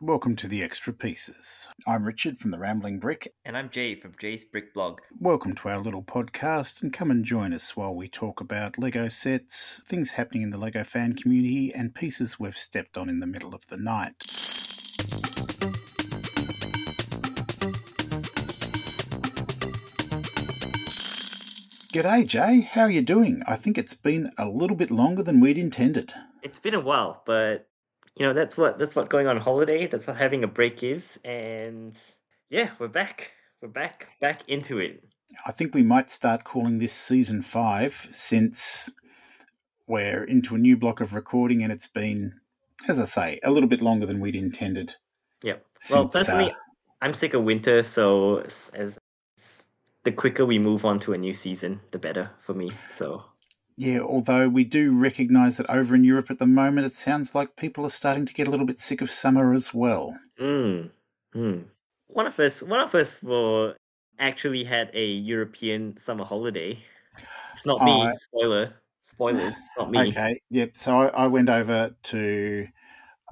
Welcome to the Extra Pieces. I'm Richard from the Rambling Brick. And I'm Jay from Jay's Brick Blog. Welcome to our little podcast and come and join us while we talk about Lego sets, things happening in the Lego fan community, and pieces we've stepped on in the middle of the night. G'day, Jay. How are you doing? I think it's been a little bit longer than we'd intended. It's been a while, but you know that's what that's what going on holiday. That's what having a break is, and yeah, we're back. We're back back into it. I think we might start calling this season five since we're into a new block of recording, and it's been, as I say, a little bit longer than we'd intended. Yep. Well, personally, uh, I'm sick of winter, so as, as the quicker we move on to a new season, the better for me. So Yeah, although we do recognise that over in Europe at the moment, it sounds like people are starting to get a little bit sick of summer as well. Mm. Mm. One of us, one of us, will actually had a European summer holiday. It's not me. I- Spoiler. Spoilers. Not me. Okay, yep. So I, I went over to,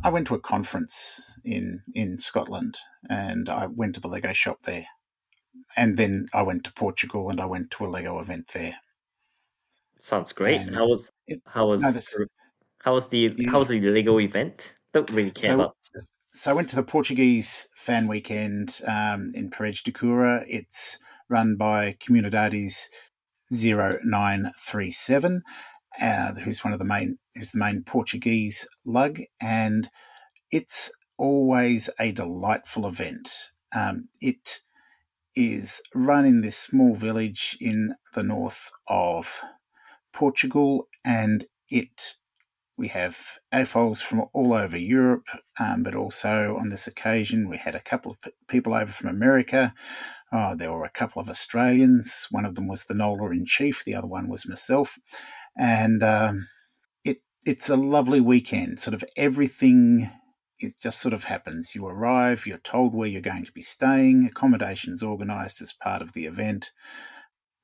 I went to a conference in in Scotland, and I went to the Lego shop there, and then I went to Portugal, and I went to a Lego event there. Sounds great. And how was how was no, this- how was the Yeah. how was the Lego event? Don't really care So- about. So I went to the Portuguese fan weekend um, in Paredes de Coura. It's run by Comunidades 0937, uh, who's one of the main, who's the main Portuguese lug, and it's always a delightful event. Um, it is run in this small village in the north of Portugal, and it we have AFOLs from all over Europe, um, but also on this occasion we had a couple of p- people over from America. Oh, there were a couple of Australians. One of them was the Nola in chief. The other one was myself, and um, it it's a lovely weekend. Sort of everything. It just sort of happens. You arrive, you're told where you're going to be staying, accommodations organised as part of the event,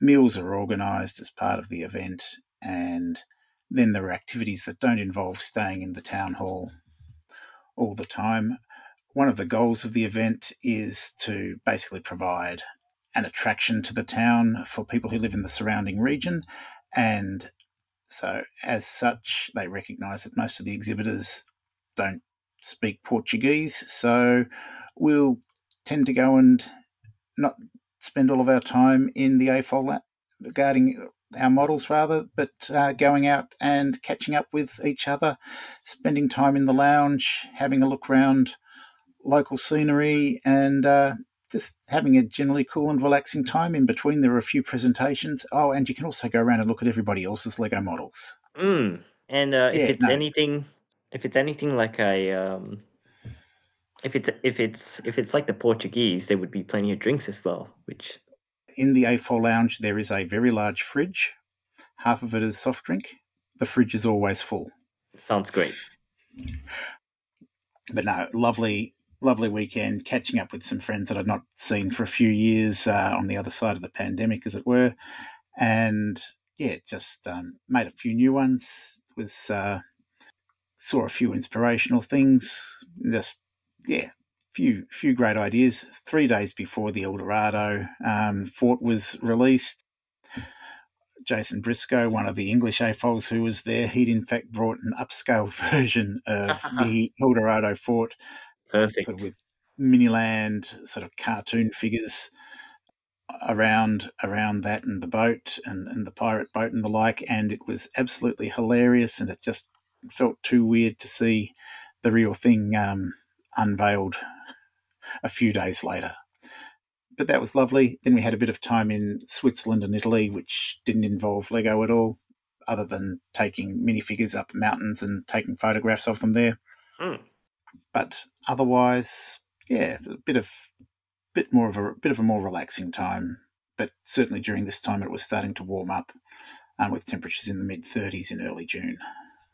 meals are organised as part of the event, and then there are activities that don't involve staying in the town hall all the time. One of the goals of the event is to basically provide an attraction to the town for people who live in the surrounding region. And so, as such, they recognise that most of the exhibitors don't speak Portuguese. So, we'll tend to go and not spend all of our time in the AFOL guarding our models rather, but uh, going out and catching up with each other, spending time in the lounge, having a look around local scenery, and uh, just having a generally cool and relaxing time in between. There are a few presentations. Oh, and you can also go around and look at everybody else's Lego models. Mm. And uh, Yeah, if it's no. anything, if it's anything like a, um, if it's if it's if it's like the Portuguese, there would be plenty of drinks as well. Which In the AFOL lounge, there is a very large fridge. Half of it is soft drink. The fridge is always full. sounds great. but no, lovely, lovely weekend. Catching up with some friends that I'd not seen for a few years uh, on the other side of the pandemic, as it were, and yeah, just um, made a few new ones. Was uh, saw a few inspirational things. Just yeah, few few great ideas. Three days before the Eldorado um, fort was released. Jason Briscoe, one of the English AFOLs who was there, he'd in fact brought an upscale version of the Eldorado fort Perfect. sort of with Miniland sort of cartoon figures around around that and the boat and, and the pirate boat and the like and it was absolutely hilarious and it just felt too weird to see the real thing um, unveiled a few days later but that was lovely then we had a bit of time in switzerland and italy which didn't involve lego at all other than taking minifigures up mountains and taking photographs of them there Mm. but otherwise, yeah, a bit of bit more of a bit of a more relaxing time. But certainly during this time, it was starting to warm up, um, with temperatures in the mid 30s in early June.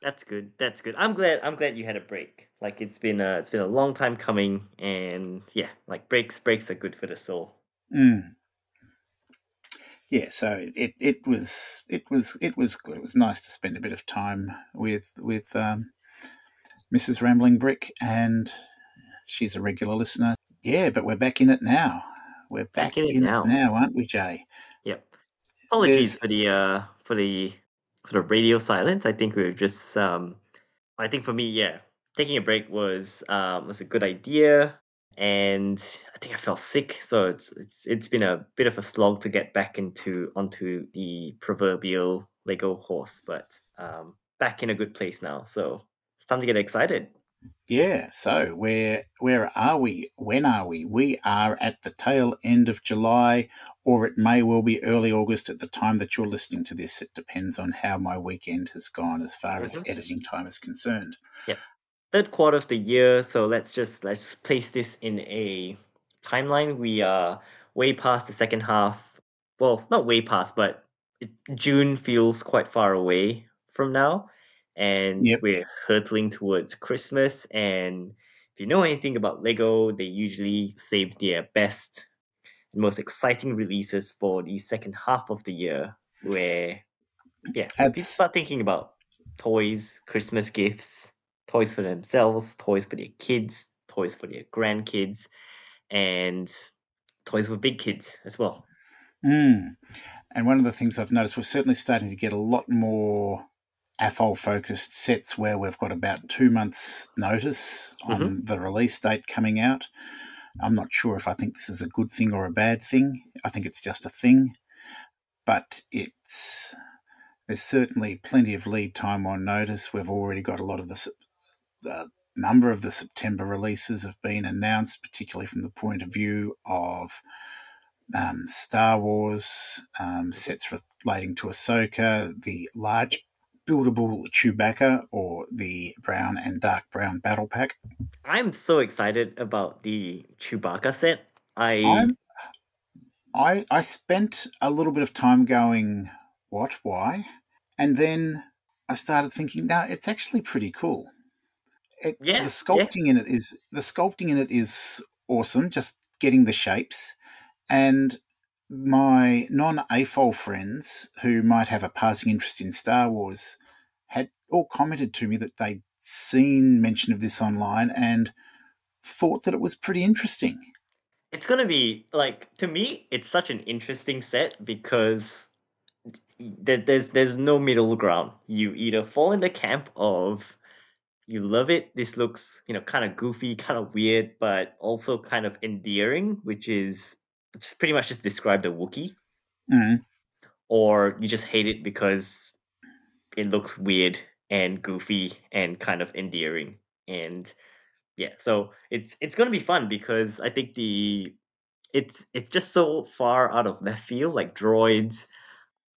That's good. That's good. I'm glad. I'm glad you had a break. Like it's been a it's been a long time coming, and yeah, like breaks breaks are good for the soul. Mm. Yeah, so it, it was it was it was good. It was nice to spend a bit of time with with um, Mrs. Rambling Brick, and She's a regular listener. Yeah, but we're back in it now. We're back, back in, it, in now. it, now. aren't we, Jay? Yep. Apologies There's... for the uh, for the for the radio silence. I think we were just um, I think for me, yeah, taking a break was um, was a good idea, and I think I felt sick, so it's it's it's been a bit of a slog to get back into onto the proverbial Lego horse, but um, back in a good place now. So it's time to get excited. Yeah, so where where are we? When are we? We are at the tail end of July, or it may well be early August at the time that you're listening to this. It depends on how my weekend has gone as far mm-hmm. as editing time is concerned. Yep. Third quarter of the year, so let's just let's place this in a timeline. We are way past the second half. Well, not way past, but June feels quite far away from now and yep. we're hurtling towards Christmas. And if you know anything about Lego, they usually save their best and most exciting releases for the second half of the year, where yeah, people start thinking about toys, Christmas gifts, toys for themselves, toys for their kids, toys for their grandkids, and toys for big kids as well. Mm. And one of the things I've noticed, we're certainly starting to get a lot more AFOL focused sets where we've got about two months' notice on mm-hmm. the release date coming out. I'm not sure if I think this is a good thing or a bad thing. I think it's just a thing, but it's there's certainly plenty of lead time on notice. We've already got a lot of the, the number of the September releases have been announced, particularly from the point of view of um, Star Wars um, mm-hmm. sets relating to Ahsoka, the large buildable Chewbacca or the brown and dark brown battle pack. I'm so excited about the Chewbacca set. I I'm, I I spent a little bit of time going, what, why? And then I started thinking, now it's actually pretty cool. It, yeah, the sculpting yeah. in it is the sculpting in it is awesome. Just getting the shapes, and my non AFOL friends who might have a passing interest in Star Wars had all commented to me that they'd seen mention of this online and thought that it was pretty interesting. It's going to be like to me it's such an interesting set because there's there's no middle ground. You either fall in the camp of you love it. This looks, you know, kind of goofy, kind of weird, but also kind of endearing, which is just pretty much just describe the Wookiee. Mm-hmm. Or you just hate it because it looks weird and goofy and kind of endearing. And yeah, so it's it's gonna be fun because I think the it's it's just so far out of left field, like droids,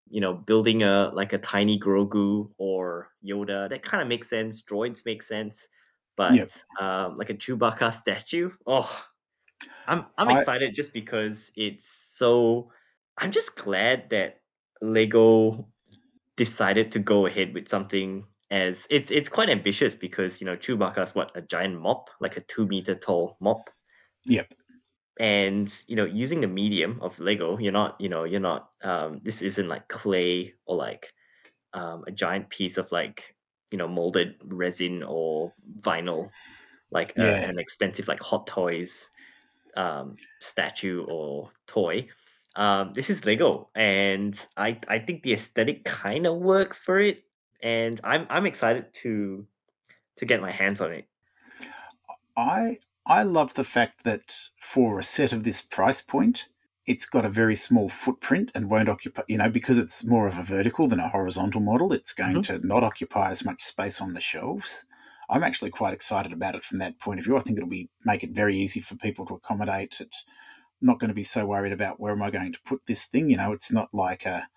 you know, building a like a tiny Grogu or Yoda, that kind of makes sense. Droids make sense, but yep. um, like a Chewbacca statue, oh, I'm I'm I, excited just because it's so. I'm just glad that Lego decided to go ahead with something as it's it's quite ambitious because you know Chewbacca's what a giant mop, like a two meter tall mop. Yep. And you know, using the medium of Lego, you're not you know you're not um, this isn't like clay or like um, a giant piece of like you know molded resin or vinyl, like yeah. a, an expensive like Hot Toys um, statue or toy. Um, this is Lego, and I I think the aesthetic kind of works for it, and I'm I'm excited to to get my hands on it. I I love the fact that for a set of this price point, it's got a very small footprint and won't occupy, you know, because it's more of a vertical than a horizontal model, it's going mm-hmm. to not occupy as much space on the shelves. I'm actually quite excited about it from that point of view. I think it'll be make it very easy for people to accommodate it not going to be so worried about where am I going to put this thing. You know, it's not like a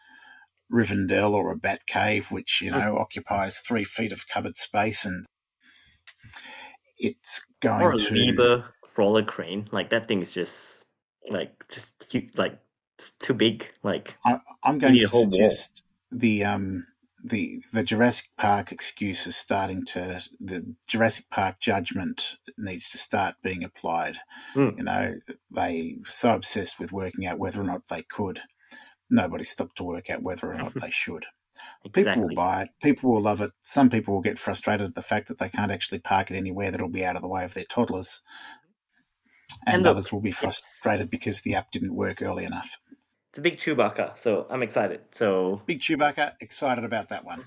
Rivendell or a Bat Cave, which you know occupies three feet of cupboard space, and it's going or a to Liebherr crawler crane. Like that thing is just like just cute, like it's too big. Like I, am going to suggest wall. the um the the Jurassic Park excuse is starting to the Jurassic Park judgment needs to start being applied. Mm. You know, they were so obsessed with working out whether or not they could. Nobody stopped to work out whether or not they should. Exactly. People will buy it. People will love it. Some people will get frustrated at the fact that they can't actually park it anywhere that'll be out of the way of their toddlers. and, And look, others will be frustrated because the app didn't work early enough. It's a big Chewbacca, so I'm excited. So Big Chewbacca, excited about that one.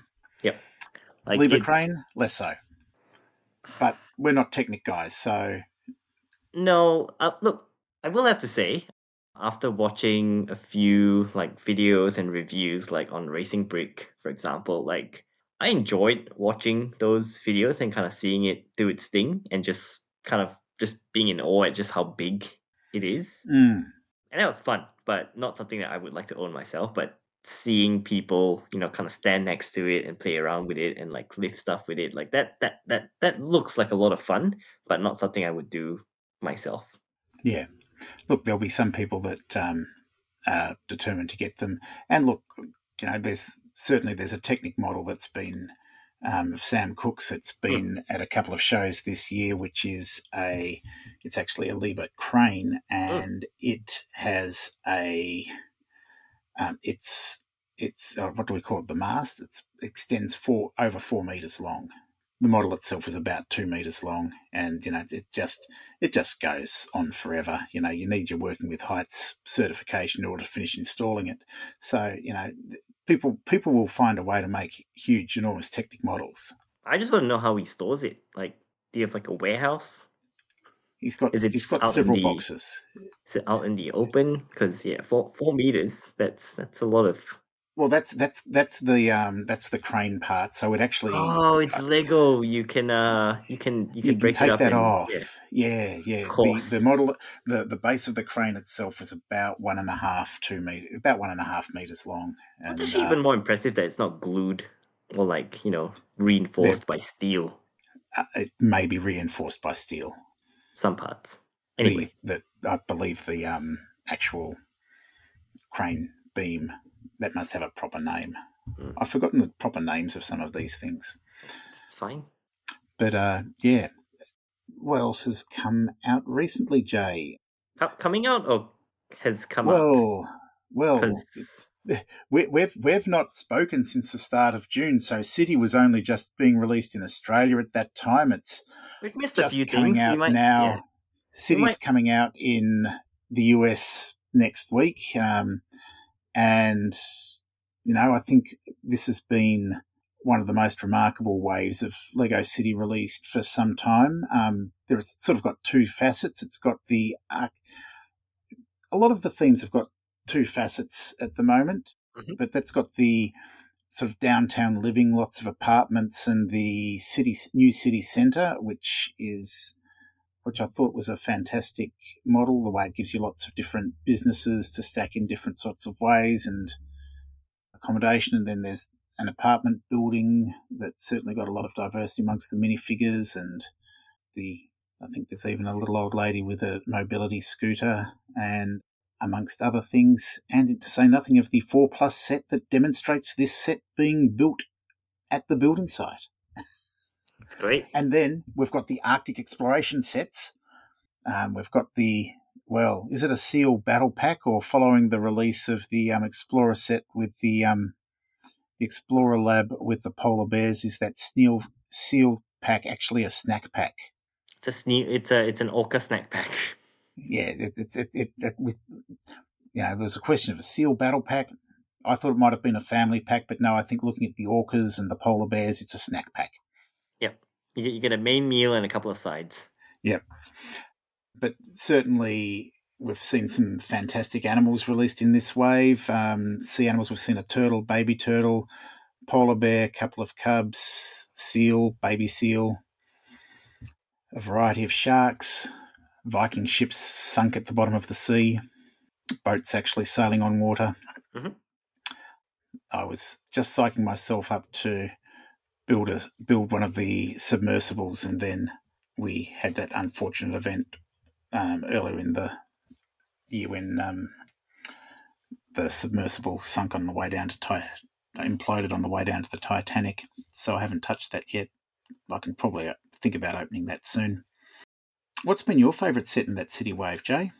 like Liebherr it- Crane, less so. But we're not Technic guys, so No, uh, look, I will have to say, after watching a few like videos and reviews, like on Racing Brick, for example, like I enjoyed watching those videos and kind of seeing it do its thing and just kind of just being in awe at just how big it is. mm, And that was fun, but not something that I would like to own myself. But seeing people, you know, kind of stand next to it and play around with it and like lift stuff with it, like that, that, that, that looks like a lot of fun, but not something I would do myself. yeah. Look, there'll be some people that um, are determined to get them. And look, you know, there's certainly there's a Technic model that's been um, of Sam Cook's It's been at a couple of shows this year, which is a it's actually a Liebherr crane, and it has a um, it's it's uh, what do we call it? The mast. It's extends four over four meters long. The model itself is about two meters long, and you know it just it just goes on forever. You know, you need your working with heights certification in order to finish installing it. So you know, people people will find a way to make huge, enormous Technic models. I just want to know how he stores it. Like, do you have like a warehouse? He's got Is it he's got several the- boxes. Is it out in the open? Because yeah, four four meters. That's that's a lot of. Well, that's that's that's the um that's the crane part. So it actually Oh, it's Lego. You can uh, you can you can you can break take it up that and- off. yeah. Yeah, yeah. The, course. the model, the the base of the crane itself is about one and a half, two meter, about one and a half meters long. And, actually uh, even more impressive that it's not glued or like you know reinforced by steel. uh, it may be reinforced by steel. Some parts. Anyway, The, the I believe the um actual crane beam that must have a proper name. Mm. I've forgotten the proper names of some of these things. it's fine. But uh, yeah, what else has come out recently, Jay? Coming out or has come out? well, well, we, we've we've not spoken since the start of June. So City was only just being released in Australia at that time. It's We've missed a few coming things. out might, now. yeah. City's might- coming out in the US next week, um, and you know I think this has been one of the most remarkable waves of Lego City released for some time. Um, there's sort of got two facets. It's got the arc a lot of the themes have got two facets at the moment, Mhm. but that's got the sort of downtown living, lots of apartments, and the city new city centre, which is which I thought was a fantastic model. The way it gives you lots of different businesses to stack in different sorts of ways and accommodation, and then there's an apartment building that's certainly got a lot of diversity amongst the minifigures and the I think there's even a little old lady with a mobility scooter and amongst other things, and to say nothing of the 4 Plus set that demonstrates this set being built at the building site. It's great. And then we've got the Arctic exploration sets. Um, we've got the, well, is it a SEAL battle pack or following the release of the um, Explorer set with the, um, the Explorer Lab with the polar bears? Is that SEAL, SEAL pack actually a snack pack? It's a sne- It's a it's an orca snack pack. yeah, it, it's it, it, it with you know there was a question of a seal battle pack. I thought it might have been a family pack, but no, I think looking at the orcas and the polar bears, it's a snack pack. You get you get a main meal and a couple of sides. Yep. But certainly, we've seen some fantastic animals released in this wave. Um, sea animals, we've seen a turtle, baby turtle, polar bear, couple of cubs, seal, baby seal, a variety of sharks, Viking ships sunk at the bottom of the sea, boats actually sailing on water. Mhm. I was just psyching myself up to build a build one of the submersibles, and then we had that unfortunate event um, earlier in the year when um, the submersible sunk on the way down to Ti- imploded on the way down to the Titanic. So I haven't touched that yet. I can probably uh, think about opening that soon. What's been your favourite set in that city wave, Jay?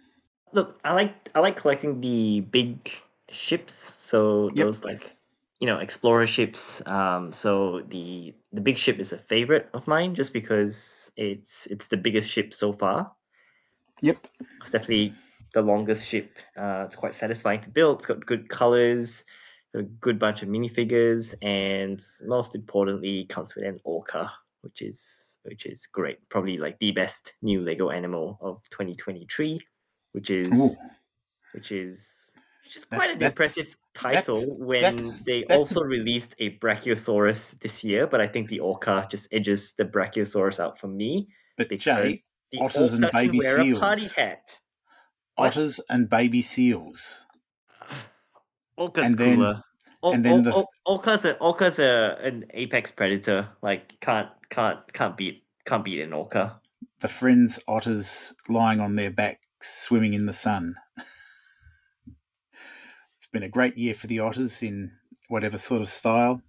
Look, I like I like collecting the big ships. So Yep. those like you know explorer ships. Um, so the the big ship is a favorite of mine just because it's it's the biggest ship so far. Yep. It's definitely the longest ship. Uh, it's quite satisfying to build. It's got good colors, a good bunch of minifigures, and most importantly, comes with an orca, which is which is great. Probably like the best new Lego animal of 2023, which is Ooh. which is which is quite That's- an that's- impressive title that's- when that's- they that's also released a Brachiosaurus this year, but I think the orca just edges the Brachiosaurus out for me But because Jay, the otters and orca can baby wear a party seals. hat. What? otters and baby seals. Orca's And then- cooler. O- and then o- the- o- Orca's a Orca's a an apex predator. Like can't can't can't beat can't beat an orca. The friends otters lying on their backs, swimming in the sun. been a great year for the otters in whatever sort of style,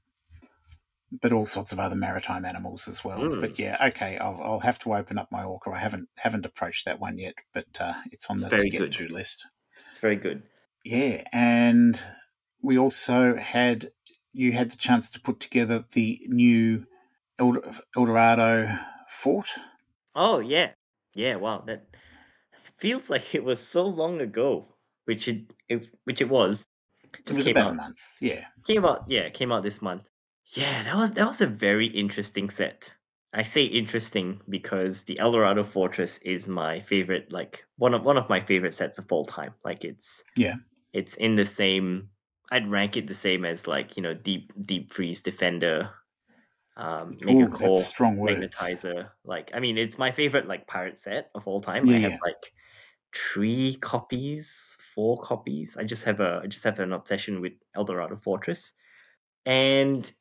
but all sorts of other maritime animals as well. Mm. But yeah, okay, I'll, I'll have to open up my orca. I haven't haven't approached that one yet, but uh, it's on It's the to get good. to list. It's very good. Yeah, and we also had you had the chance to put together the new El, El Dorado fort. Oh yeah, yeah. Wow, that feels like it was so long ago. Which it, it which it was. It Just was came about out. a month. Yeah, Came out, yeah, came out this month. Yeah, that was that was a very interesting set. I say interesting because the El Dorado Fortress is my favorite, like one of one of my favorite sets of all time. Like it's Yeah. it's in the same. I'd rank it the same as like you know Deep Deep Freeze Defender, um, Mega Ooh, Core, strong words. Magnetizer. Like I mean, it's my favorite like pirate set of all time. I Yeah, have yeah. like three copies, four copies. I just have a I just have an obsession with Eldorado Fortress, and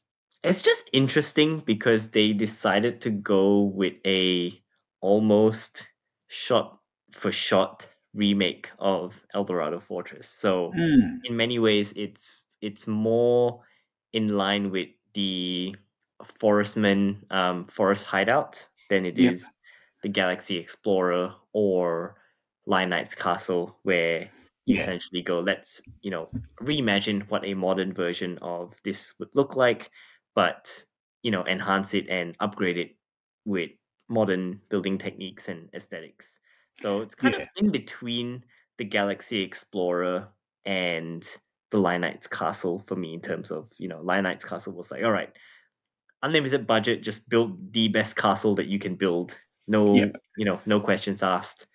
it's just interesting because they decided to go with a almost shot for shot remake of Eldorado Fortress. So Mm, in many ways it's it's more in line with the Forestman um, Forest Hideout than it is the Galaxy Explorer or Lion Knight's Castle, where you Yeah. essentially go, let's you know reimagine what a modern version of this would look like, but you know enhance it and upgrade it with modern building techniques and aesthetics. So it's kind Yeah. of in between the Galaxy Explorer and the Lion Knight's Castle for me in terms of, you know, Lion Knight's Castle was like, all right, unlimited budget, just build the best castle that you can build. No, you know, no questions asked.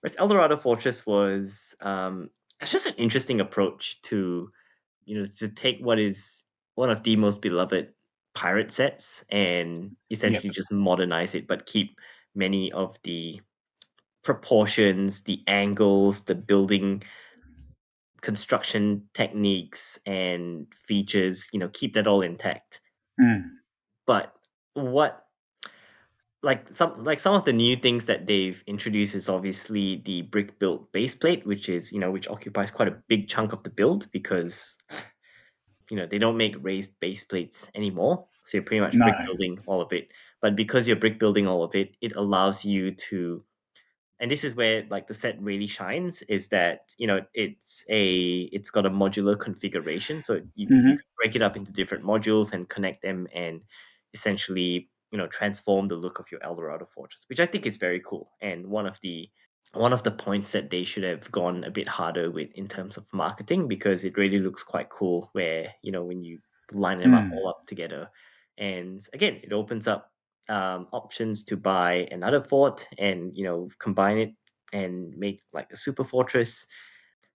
Whereas Eldorado Fortress was um it's just an interesting approach to, you know, to take what is one of the most beloved pirate sets and essentially just modernize it, but keep many of the proportions, the angles, the building construction techniques and features, you know, keep that all intact. mm, But what like some like some of the new things that they've introduced is obviously the brick built base plate, which is, you know, which occupies quite a big chunk of the build because you know, they don't make raised base plates anymore. So you're pretty much brick building all of it. But because you're brick building all of it, it allows you to and this is where like the set really shines is that you know it's a it's got a modular configuration so you, you Mhm. can break it up into different modules and connect them and essentially you know transform the look of your eldorado fortress which i think is very cool and one of the one of the points that they should have gone a bit harder with in terms of marketing because it really looks quite cool where you know when you line them up Mm. all up together. And again it opens up um, options to buy another fort and you know combine it and make like a super fortress.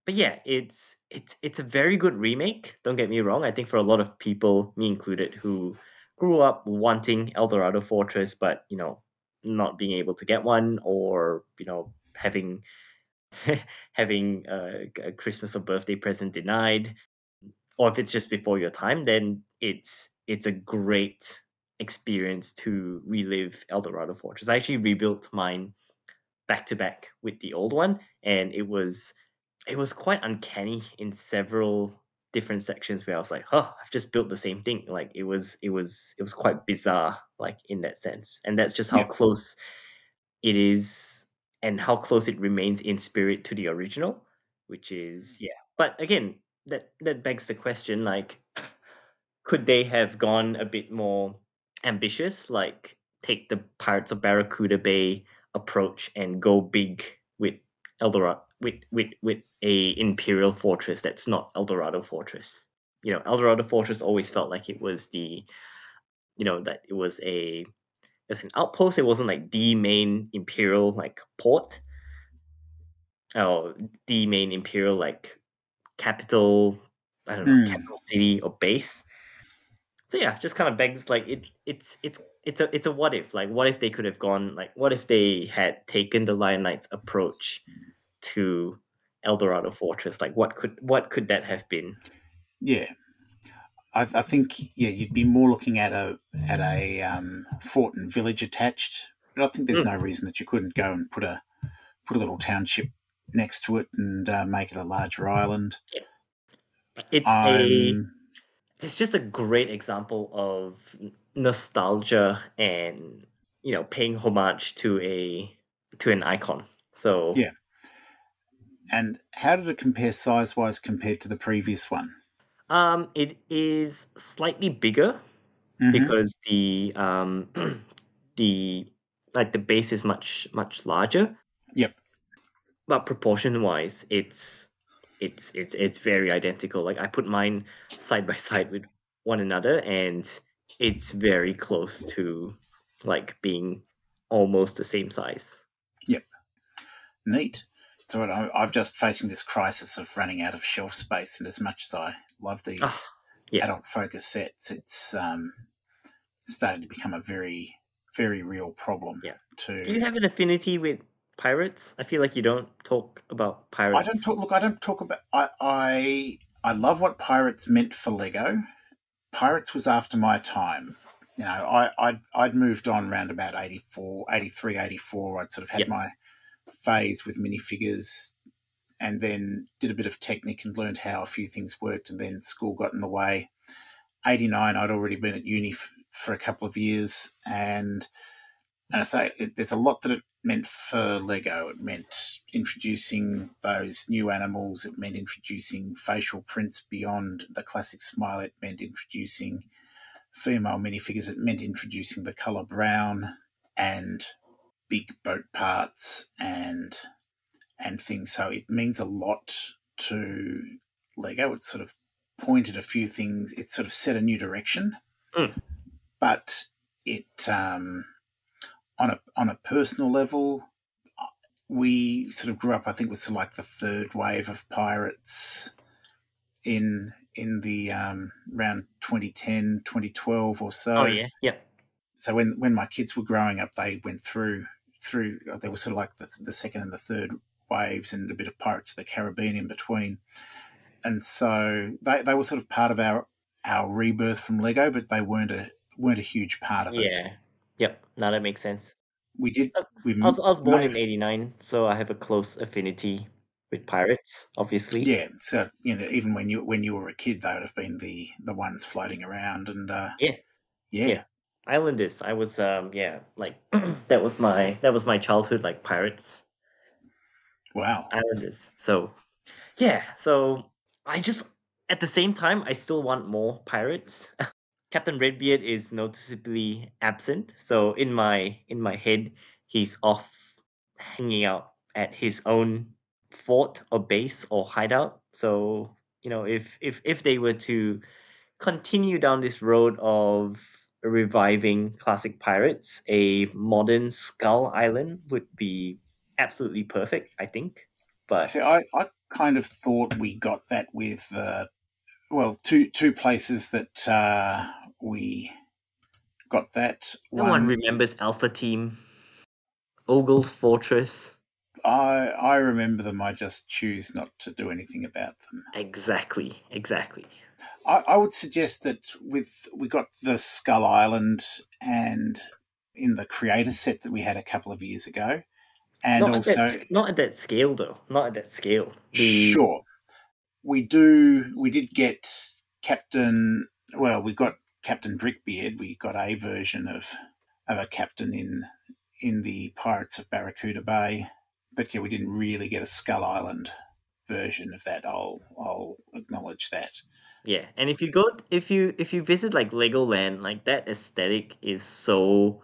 But yeah it's it's it's a very good remake don't get me wrong. I think for a lot of people me included who grew up wanting eldorado fortress but you know not being able to get one or you know having having a, a christmas or birthday present denied. Or if it's just before your time then it's it's a great experience to relive eldorado fortress. I actually rebuilt mine back to back with the old one and it was it was quite uncanny in several different sections where I was like, "Oh, I've just built the same thing." Like it was, it was, it was quite bizarre, like in that sense. And that's just how Yeah. close it is, and how close it remains in spirit to the original, which is mm. yeah. But again, that that begs the question: like, could they have gone a bit more ambitious? Like, take the Pirates of Barracuda Bay approach and go big with Eldorado with with with a Imperial fortress that's not Eldorado fortress. You know, Eldorado fortress always felt like it was the, you know, that it was a it was an outpost. It wasn't like the main Imperial like port. Or the main Imperial like capital. I don't know, Hmm. capital city or base. So yeah, just kind of begs like it. It's it's it's a it's a what if like what if they could have gone like what if they had taken the Lion Knights approach to Eldorado Fortress like what could what could that have been? Yeah, I, I think yeah you'd be more looking at a at a um, fort and village attached. But I think there's no reason that you couldn't go and put a put a little township next to it and uh, make it a larger island. It's a Um, it's just a great example of nostalgia and you know paying homage to a to an icon. So Yeah. And how did it compare size wise compared to the previous one? um, it is slightly bigger Mhm. because the um the like the base is much much larger Yep. but proportion wise it's it's it's it's very identical like i put mine side by side with one another and it's very close to like being almost the same size Yep. Neat. So I- I'm just facing this crisis of running out of shelf space, and as much as I love these Ah, yeah. adult focus sets, it's um, starting to become a very, very real problem. Yeah. To do you have an affinity with pirates i feel like you don't talk about pirates I don't talk. Look, I don't talk about. I I I love what pirates meant for Lego. Pirates was after my time. You know, I I'd, I'd moved on around about 84, 83, 84. I'd sort of had Yep. my phase with minifigures, and then did a bit of technique and learned how a few things worked, and then school got in the way. Eighty nine, I'd already been at uni f- for a couple of years, and and I say it- there's a lot that it meant for Lego. It meant introducing those new animals. It meant introducing facial prints beyond the classic smile. It meant introducing female minifigures. It meant introducing the color brown and big boat parts and and things. So it means a lot to Lego. It sort of pointed a few things. It sort of set a new direction, Mm. but it um, on a on a personal level, we sort of grew up. I think with sort of like the third wave of pirates in in the um, around 2010, 2012 or so. oh yeah yep So when when my kids were growing up, they went through through. They were sort of like the the second and the third waves, and a bit of Pirates of the Caribbean in between. And so they, they were sort of part of our our rebirth from Lego, but they weren't a weren't a huge part of it. yeah yep now that makes sense We did. Uh, We I was, I was born in 89 so i have a close affinity with pirates obviously Yeah, so you know, even when you when you were a kid, they would have been the the ones floating around, and uh, Yeah. yeah, Yeah. Islanders. I was um yeah, like that was my that was my childhood like pirates. wow, Islanders. So yeah, so I just at the same time I still want more pirates. Captain Redbeard is noticeably absent. So in my in my head he's off hanging out at his own fort or base or hideout. So, you know, if if if they were to continue down this road of reviving classic pirates, a modern Skull Island would be absolutely perfect, I think. But See, I, I kind of thought we got that with, uh, well, two two places that uh, we got that. no one remembers Alpha Team, Ogel's Fortress. I I remember them. I just choose not to do anything about them. Exactly, exactly. I, I would suggest that with we got the Skull Island and in the creator set that we had a couple of years ago, and not, also at that, not at that scale, though. Not at that scale. The- Sure. We do. We did get Captain. Well, we got Captain Brickbeard. We got a version of of a captain in in the Pirates of Barracuda Bay, but yeah, we didn't really get a Skull Island version of that. I'll I'll acknowledge that. Yeah, and if you go, if you if you visit like Legoland, like that aesthetic is so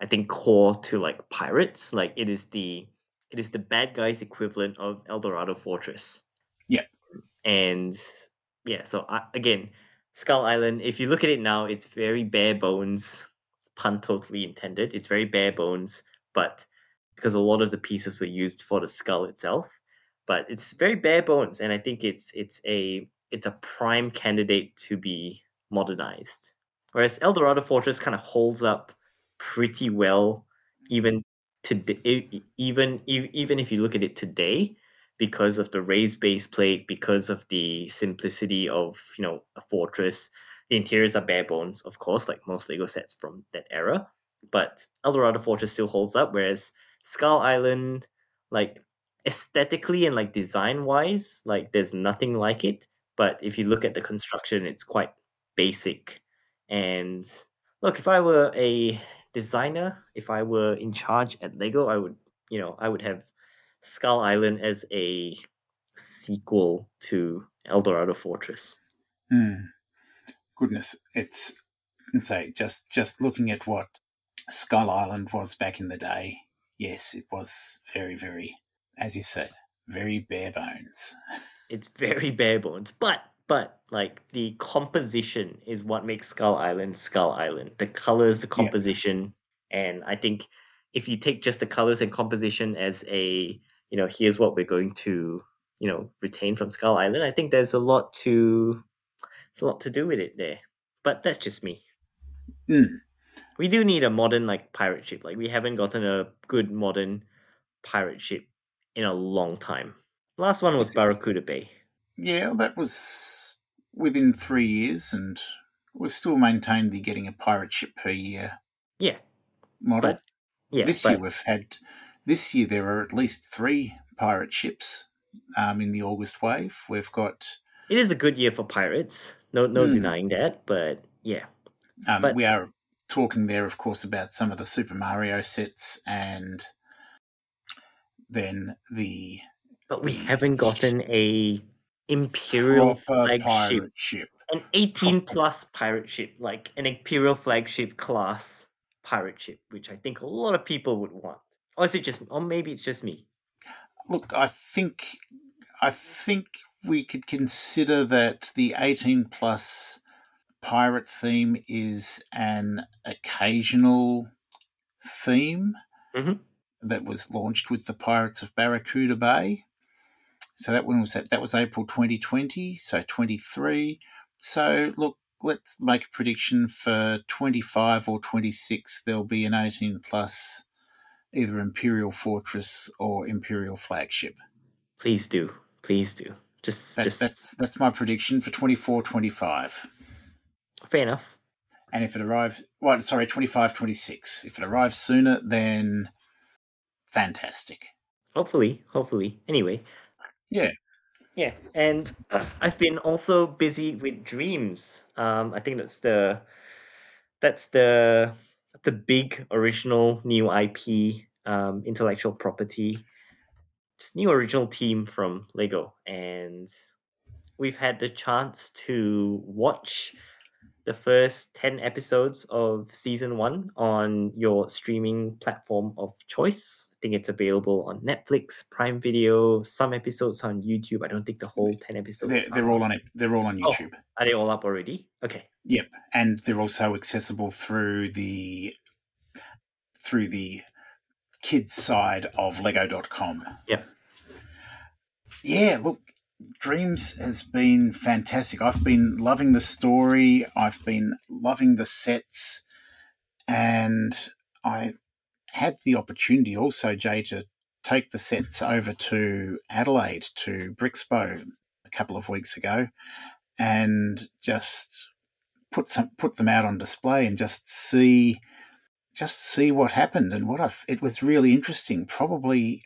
I think core to like pirates. Like it is the it is the bad guys equivalent of El Dorado Fortress. Yeah. And yeah, so I, again, Skull Island. If you look at it now, it's very bare bones. Pun totally intended. It's very bare bones, but because a lot of the pieces were used for the skull itself, but it's very bare bones, and I think it's it's a it's a prime candidate to be modernized. Whereas Eldorado Fortress kind of holds up pretty well, even today. Even even if you look at it today, because of the raised base plate, because of the simplicity of you know a fortress. The interiors are bare bones, of course, like most Lego sets from that era. But Eldorado Fortress still holds up, whereas Skull Island, like aesthetically and like design wise, like there's nothing like it. But if you look at the construction, it's quite basic. And look, if I were a designer, if I were in charge at Lego, I would, you know, I would have Skull Island as a sequel to Eldorado Fortress. Mm. Goodness, it's say just just looking at what Skull Island was back in the day. Yes, it was very, very, as you said, very bare bones. It's very bare bones, but but like the composition is what makes Skull Island Skull Island. The colors, the composition, yeah. and I think if you take just the colors and composition as a you know here's what we're going to you know retain from Skull Island, I think there's a lot to there's a lot to do with it there. But that's just me. Mm. We do need a modern like pirate ship. Like we haven't gotten a good modern pirate ship in a long time. Last one was Barracuda Bay. Yeah, that was within three years, and we've still maintained the getting a pirate ship per year. Yeah, model. But, yeah, this but, year we've had. This year there are at least three pirate ships um, in the August wave. We've got. It is a good year for pirates. No, no mm, denying that. But yeah, um, but, we are talking there, of course, about some of the Super Mario sets and then the. But we haven't gotten a imperial flagship, ship. an 18 plus pirate ship, like an imperial flagship class pirate ship, which I think a lot of people would want. Or is it just, or maybe it's just me? Look, I think, I think we could consider that the 18 plus pirate theme is an occasional theme mm-hmm. that was launched with the Pirates of Barracuda Bay. So that one was that was April 2020, so 23. So look, let's make a prediction for 25 or 26. There'll be an 18 plus, either Imperial Fortress or Imperial Flagship. Please do, please do. Just, that, just that's that's my prediction for 24, 25. Fair enough. And if it arrives, well, sorry, 25, 26. If it arrives sooner, then fantastic. Hopefully, hopefully. Anyway. Yeah. Yeah, and I've been also busy with DREAMZzz. Um, I think that's the that's the the big original new IP, um, intellectual property, just new original team from Lego, and we've had the chance to watch the first 10 episodes of season one on your streaming platform of choice. I think it's available on Netflix, Prime Video, some episodes on YouTube. I don't think the whole 10 episodes. They're, they're all on it. They're all on Oh, YouTube. are they all up already? Okay. Yep, and they're also accessible through the through the kids side of Lego.com. Yep. Yeah, look, DREAMZzz has been fantastic. I've been loving the story. I've been loving the sets, and I had the opportunity also, Jay, to take the sets over to Adelaide to Brixpo a couple of weeks ago, and just put some put them out on display and just see just see what happened and what I it was really interesting. Probably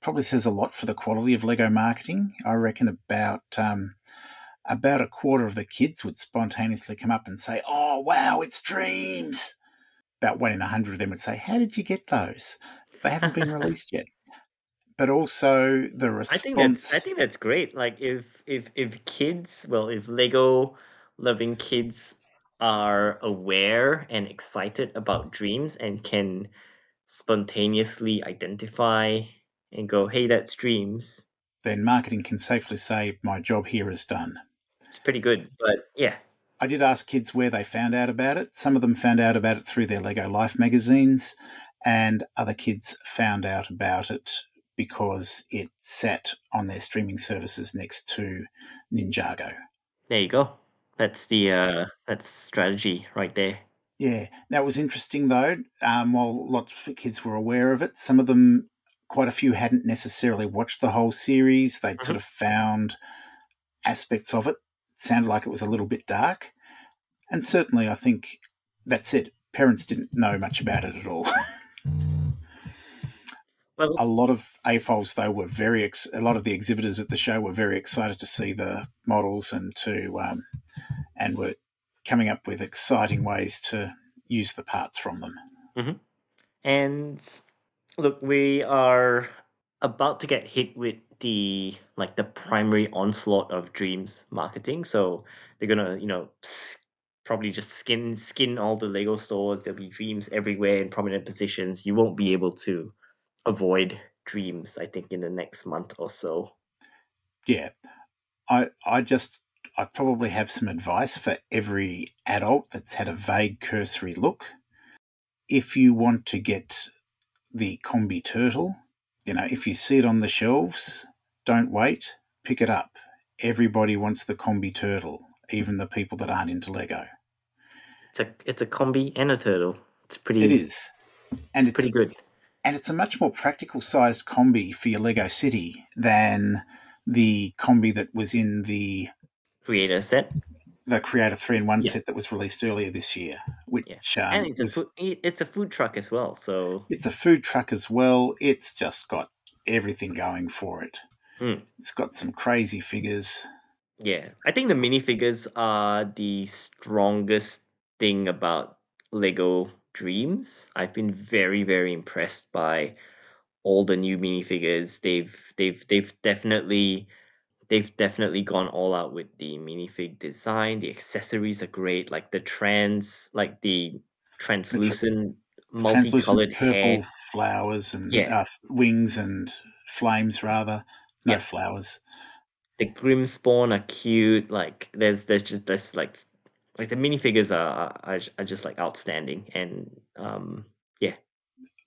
probably says a lot for the quality of Lego marketing. I reckon about um, about a quarter of the kids would spontaneously come up and say, "Oh wow, it's DREAMZzz." About one in a hundred of them would say, "How did you get those? They haven't been released yet." But also the response. I think that's I think that's great. Like if if if kids, well, if Lego loving kids are aware and excited about DREAMZzz and can spontaneously identify and go, hey, that's DREAMZzz, then marketing can safely say, my job here is done. it's pretty good. But yeah, I did ask kids where they found out about it. Some of them found out about it through their Lego Life magazines, and other kids found out about it because it sat on their streaming services next to Ninjago. there you go. That's the uh that's strategy right there. Yeah. Now, it was interesting though. Um, while lots of kids were aware of it, some of them, quite a few, hadn't necessarily watched the whole series. They'd sort of found aspects of it. Sounded like it was a little bit dark. And certainly, I think that's it. Parents didn't know much about it at all. Well, a lot of AFOLs, though, were very, ex- a lot of the exhibitors at the show were very excited to see the models and to, um, and were coming up with exciting ways to use the parts from them. And look, we are about to get hit with the like the primary onslaught of DREAMZzz marketing. So they're gonna, you know, probably just skin skin all the Lego stores. There'll be DREAMZzz everywhere in prominent positions. You won't be able to avoid DREAMZzz. I think in the next month or so. Yeah, I I just I probably have some advice for every adult that's had a vague cursory look. If you want to get the combi turtle, you know, if you see it on the shelves, don't wait, pick it up. Everybody wants the combi turtle, even the people that aren't into Lego. It's a it's a combi and a turtle. It's pretty. It is, and It's pretty good. and it's a much more practical sized combi for your Lego City than the combi that was in the Creator set, the Creator three in one Yeah. set that was released earlier this year, which um, and it's a food, it's a food truck as well. So it's a food truck as well. It's just got everything going for it. Hmm. It's got some crazy figures. Yeah, I think the minifigures are the strongest thing about Lego DREAMZzz. I've been very, very impressed by all the new minifigures. They've they've they've definitely they've definitely gone all out with the minifig design. The accessories are great, like the trans like the translucent Translucent multicolored purple hair. flowers and Yeah. uh, wings and flames, rather. No Yeah. flowers. the Grimspawn are cute. Like there's there's just there's like like the minifigures are are, are just like outstanding and um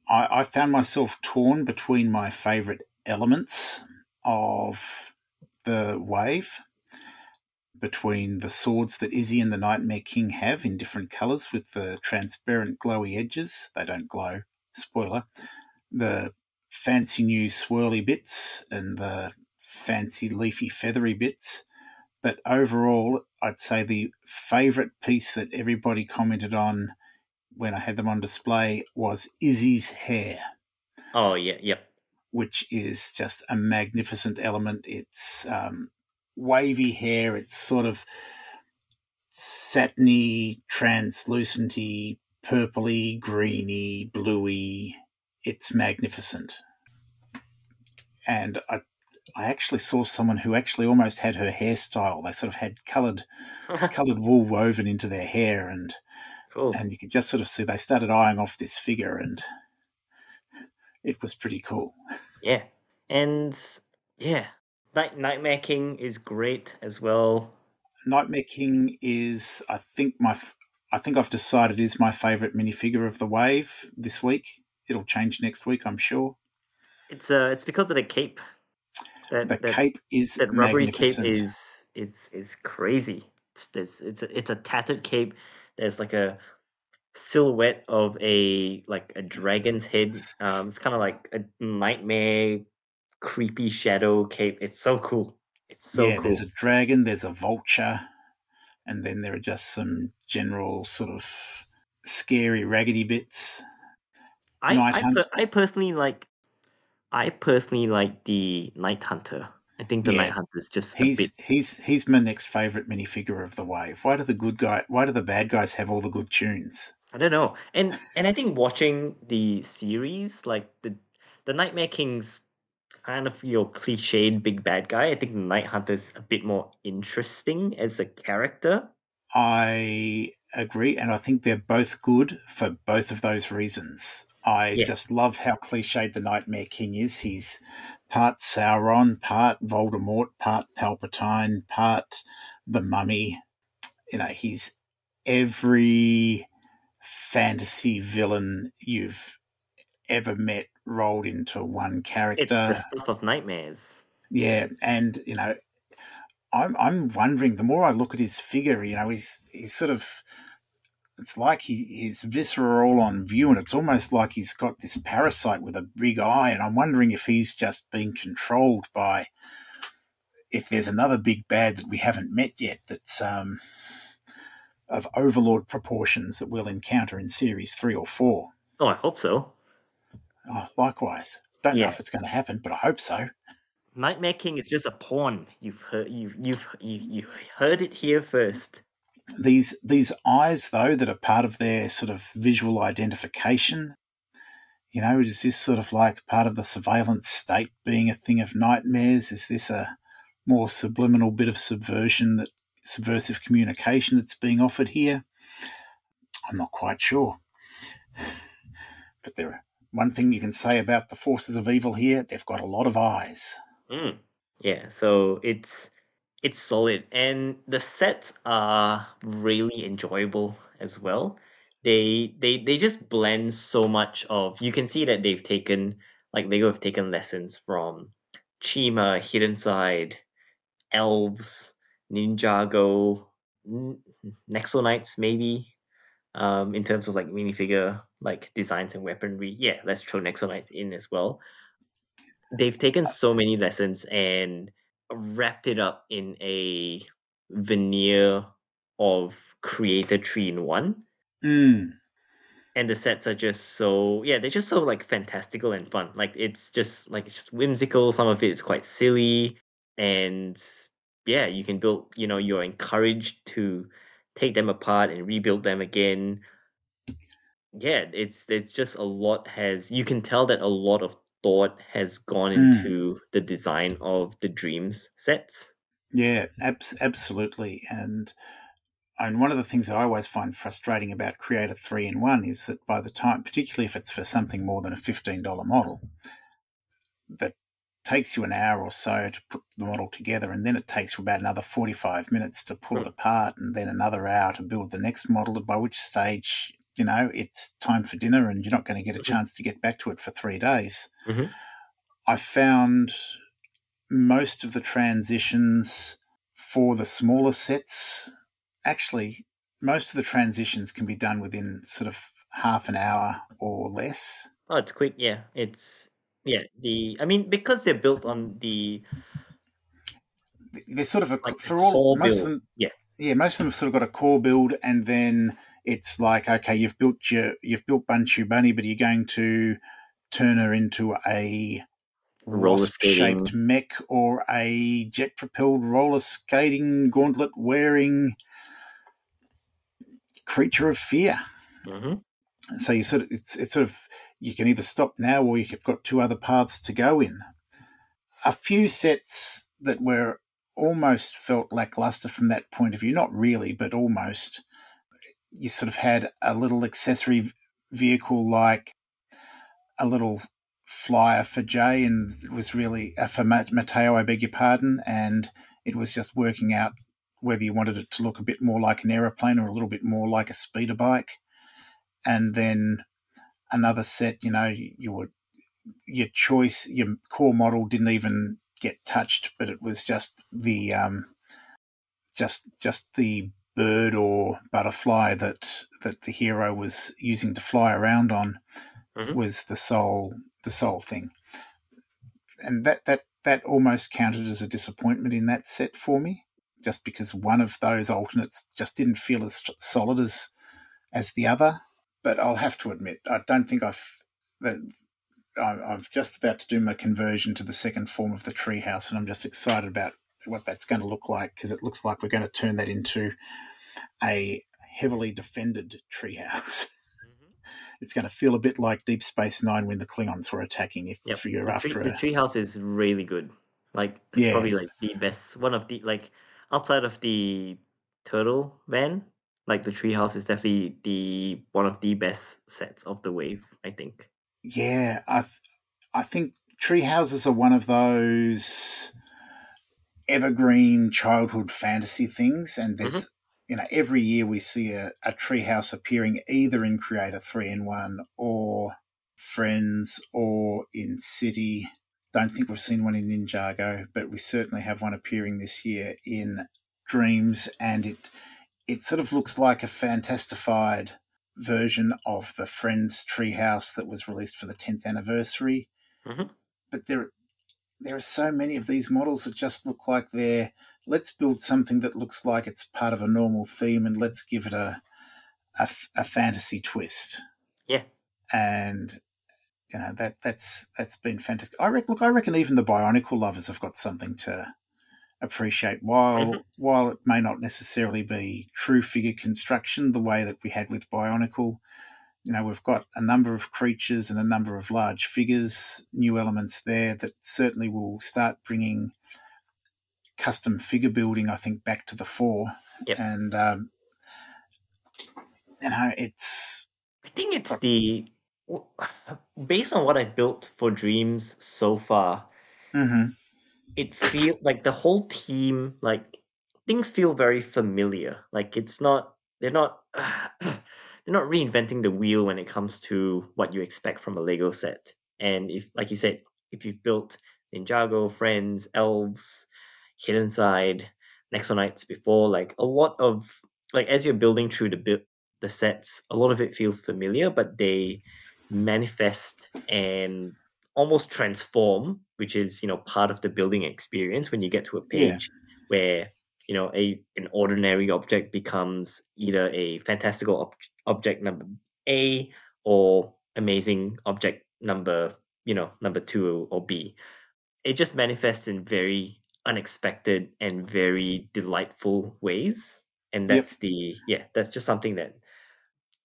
I, I found myself torn between my favourite elements of the wave, between the swords that Izzie and the Nightmare King have in different colours with the transparent glowy edges. They don't glow, spoiler. The fancy new swirly bits and the fancy leafy feathery bits. But overall, I'd say the favourite piece that everybody commented on when I had them on display was Izzie's hair, oh yeah yep which is just a magnificent element. It's um, wavy hair, it's sort of satiny, translucenty, purpley, greeny, bluey. It's magnificent. And I, I actually saw someone who actually almost had her hairstyle. They sort of had coloured coloured wool woven into their hair and cool and you could just sort of see they started eyeing off this figure and it was pretty cool yeah and yeah Night Nightmare King is great as well. nightmare king is i think my i think i've decided is my favorite minifigure of the wave this week it'll change next week i'm sure It's uh it's because of the cape. That the that, cape is that rubbery cape is is is crazy. It's this it's a, it's a tattered cape. There's like a silhouette of a like a dragon's head. Um, it's kind of like a nightmare, creepy shadow cape. It's so cool. It's so yeah cool. there's a dragon there's a vulture and then there are just some general sort of scary raggedy bits I I, per- I personally like. I personally like the Night Hunter. I think the Yeah. Night Hunter is just a He's bit. he's he's my next favorite minifigure of the wave. Why do the good guy? Why do the bad guys have all the good tunes? I don't know. And and I think watching the series, like the the Nightmare King's kind of your cliched big bad guy. I think Night Hunter's a bit more interesting as a character. I agree, and I think they're both good for both of those reasons. I Yeah. just love how cliched the Nightmare King is. He's part Sauron, part Voldemort, part Palpatine, part the Mummy. You know, he's every fantasy villain you've ever met rolled into one character. It's the stuff of nightmares. Yeah, and you know, I'm I'm wondering. The more I look at his figure, you know, he's he's sort of. It's like he, his viscera are all on view, and it's almost like he's got this parasite with a big eye. And I'm wondering if he's just being controlled by. If there's another big bad that we haven't met yet, that's um, of overlord proportions that we'll encounter in series three or four. Oh, I hope so. Oh, likewise, don't know if it's going to happen, but I hope so. Nightmare King is just a pawn. You've heard you've you've you, you heard it here first. these these eyes though that are part of their sort of visual identification you know is this sort of like part of the surveillance state being a thing of nightmares is this a more subliminal bit of subversion that subversive communication that's being offered here i'm not quite sure but there one thing you can say about the forces of evil here they've got a lot of eyes Mm. Yeah, so it's it's solid, and the sets are really enjoyable as well. They they they just blend so much of. You can see that they've taken like Lego have taken lessons from Chima, Hidden Side, Elves, Ninjago, N- Nexo Knights, maybe. Um, in terms of like minifigure like designs and weaponry, yeah, let's throw Nexo Knights in as well. They've taken so many lessons and wrapped it up in a veneer of creator three in one. Mm, and the sets are just so yeah they're just so like fantastical and fun. Like it's just like it's just whimsical. Some of it is quite silly and yeah you can build you know you're encouraged to take them apart and rebuild them again yeah it's it's just a lot has you can tell that a lot of thought has gone Mm. into the design of the DREAMZzz sets Yeah, abs- absolutely. And and one of the things that I always find frustrating about Creator Three in One is that by the time, particularly if it's for something more than a fifteen dollar model, that takes you an hour or so to put the model together, and then it takes you about another forty five minutes to pull it apart, and then another hour to build the next model. By which stage, you know, it's time for dinner, and you're not going to get a Mhm. chance to get back to it for three days. Mhm. I found most of the transitions for the smaller sets actually most of the transitions can be done within sort of half an hour or less oh it's quick yeah it's yeah the i mean because they're built on the they're sort of a Like for all core most build, of them yeah. yeah most of them have sort of got a core build and then it's like okay you've built your you've built Bunchu Bunny but you're going to turn her into a Roller shaped mech or a jet propelled roller skating gauntlet wearing creature of fear. hmm So you sort of it's it's sort of you can either stop now or you've got two other paths to go in. A few sets that were almost felt lackluster from that point of view, not really, but almost. You sort of had a little accessory vehicle like a little flyer for Jay, and it was really uh, for Mateo, I beg your pardon, and it was just working out whether you wanted it to look a bit more like an aeroplane or a little bit more like a speeder bike. And then another set, you know, you would your choice, your core model didn't even get touched, but it was just the um, just just the bird or butterfly that that the hero was using to fly around on Mhm. was the sole the sole thing, and that that that almost counted as a disappointment in that set for me, just because one of those alternates just didn't feel as solid as as the other. But I'll have to admit, I don't think I've that I- I'm just about to do my conversion to the second form of the treehouse, and I'm just excited about what that's going to look like because it looks like we're going to turn that into a heavily defended treehouse. Mm-hmm. it's going to feel a bit like Deep Space Nine when the Klingons were attacking. If Yep. you're The, after tree, a the treehouse is really good. Like it's Yeah. probably like the best one of the like outside of the turtle man. Like the treehouse is definitely the one of the best sets of the wave. I think. Yeah, I th- I think tree houses are one of those evergreen childhood fantasy things, and there's mm-hmm. you know every year we see a, a treehouse appearing either in Creator Three in One or Friends or in City. Don't think we've seen one in Ninjago, but we certainly have one appearing this year in DREAMZzz, and it it sort of looks like a fantastified version of the Friends treehouse that was released for the 10th anniversary. Mm-hmm. But there, there are so many of these models that just look like they're let's build something that looks like it's part of a normal theme and let's give it a a, a fantasy twist. Yeah, and you know that that's that's been fantastic. I reckon, look, I reckon even the Bionicle lovers have got something to appreciate. While mm-hmm. while it may not necessarily be true figure construction the way that we had with Bionicle, you know, we've got a number of creatures and a number of large figures, new elements there that certainly will start bringing custom figure building, I think, back to the fore. Yep. And, um, you know, it's. I think it's the. Based on what I've built for DREAMZzz so far, mm-hmm. It feels like the whole team, like, things feel very familiar. Like, it's not. They're not. they're not reinventing the wheel when it comes to what you expect from a Lego set. And if, like you said, if you've built Ninjago, Friends, Elves, Hidden Side, Nexo before, like a lot of like as you're building through the build the sets, a lot of it feels familiar, but they manifest and almost transform, which is you know part of the building experience when you get to a page yeah. where you know a an ordinary object becomes either a fantastical ob- object number A or amazing object number you know number two or B. It just manifests in very unexpected and very delightful ways, and that's yep. the yeah that's just something that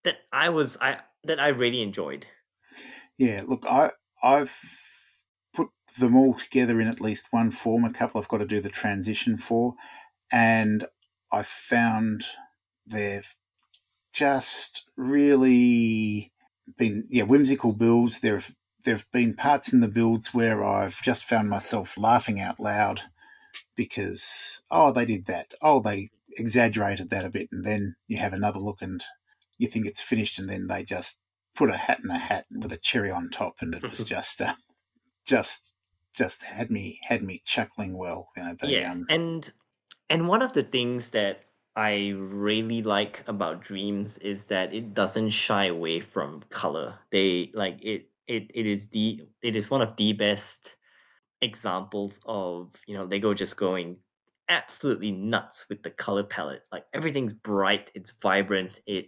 that I was I that I really enjoyed. Yeah, look, I I've put them all together in at least one form. A couple I've got to do the transition for, and I found they've just really been yeah whimsical builds. There've there've been parts in the builds where I've just found myself laughing out loud because oh they did that oh they exaggerated that a bit and then you have another look and you think it's finished and then they just put a hat in a hat with a cherry on top and it was just uh, just just had me had me chuckling well you know yeah um, and and one of the things that I really like about DREAMZzz is that it doesn't shy away from color. They like it it it is the it is one of the best examples of, you know, Lego just going absolutely nuts with the color palette. Like everything's bright, it's vibrant, it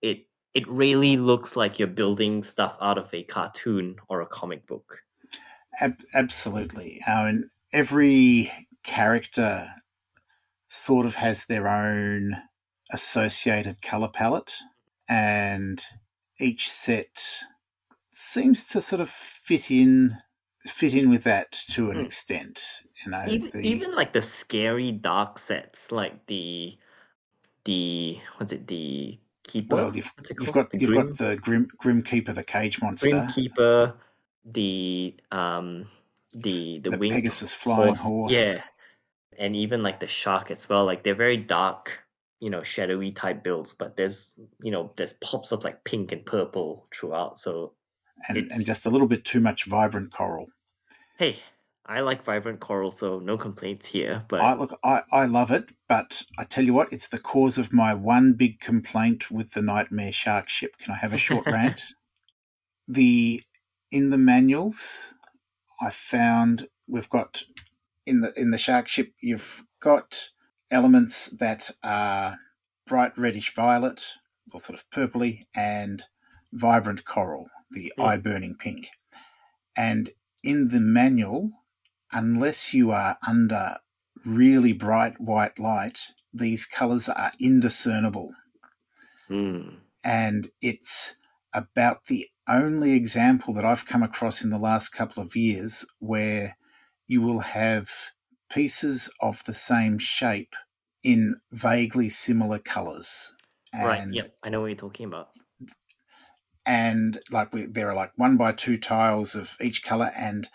it it really looks like you're building stuff out of a cartoon or a comic book. Ab- absolutely. I mean, every character sort of has their own associated color palette, and each set seems to sort of fit in fit in with that to an mm. extent. You know, even, the, even like the scary dark sets, like the the what's it the keeper? Well, you've, you've got the you've grim, got the grim grim keeper, the cage monster, grim keeper, the um the the, the Pegasus flying horse. horse. Yeah, and even like the shark as well. Like they're very dark, you know, shadowy type builds, but there's you know there's pops of like pink and purple throughout. So and and just a little bit too much vibrant coral. Hey, I like vibrant coral, so no complaints here. But I look, I, I love it, but I tell you what, it's the cause of my one big complaint with the Nightmare Shark ship. Can I have a short rant? The in the manuals, I found we've got in the in the shark ship, you've got elements that are bright reddish violet or sort of purpley and vibrant coral, the mm. eye burning pink. And in the manual, unless you are under really bright white light, these colors are indiscernible. Mm. And it's about the only example that I've come across in the last couple of years where you will have pieces of the same shape in vaguely similar colors. And, right. Yep. I know what you're talking about. And like we, there are like one by two tiles of each color, and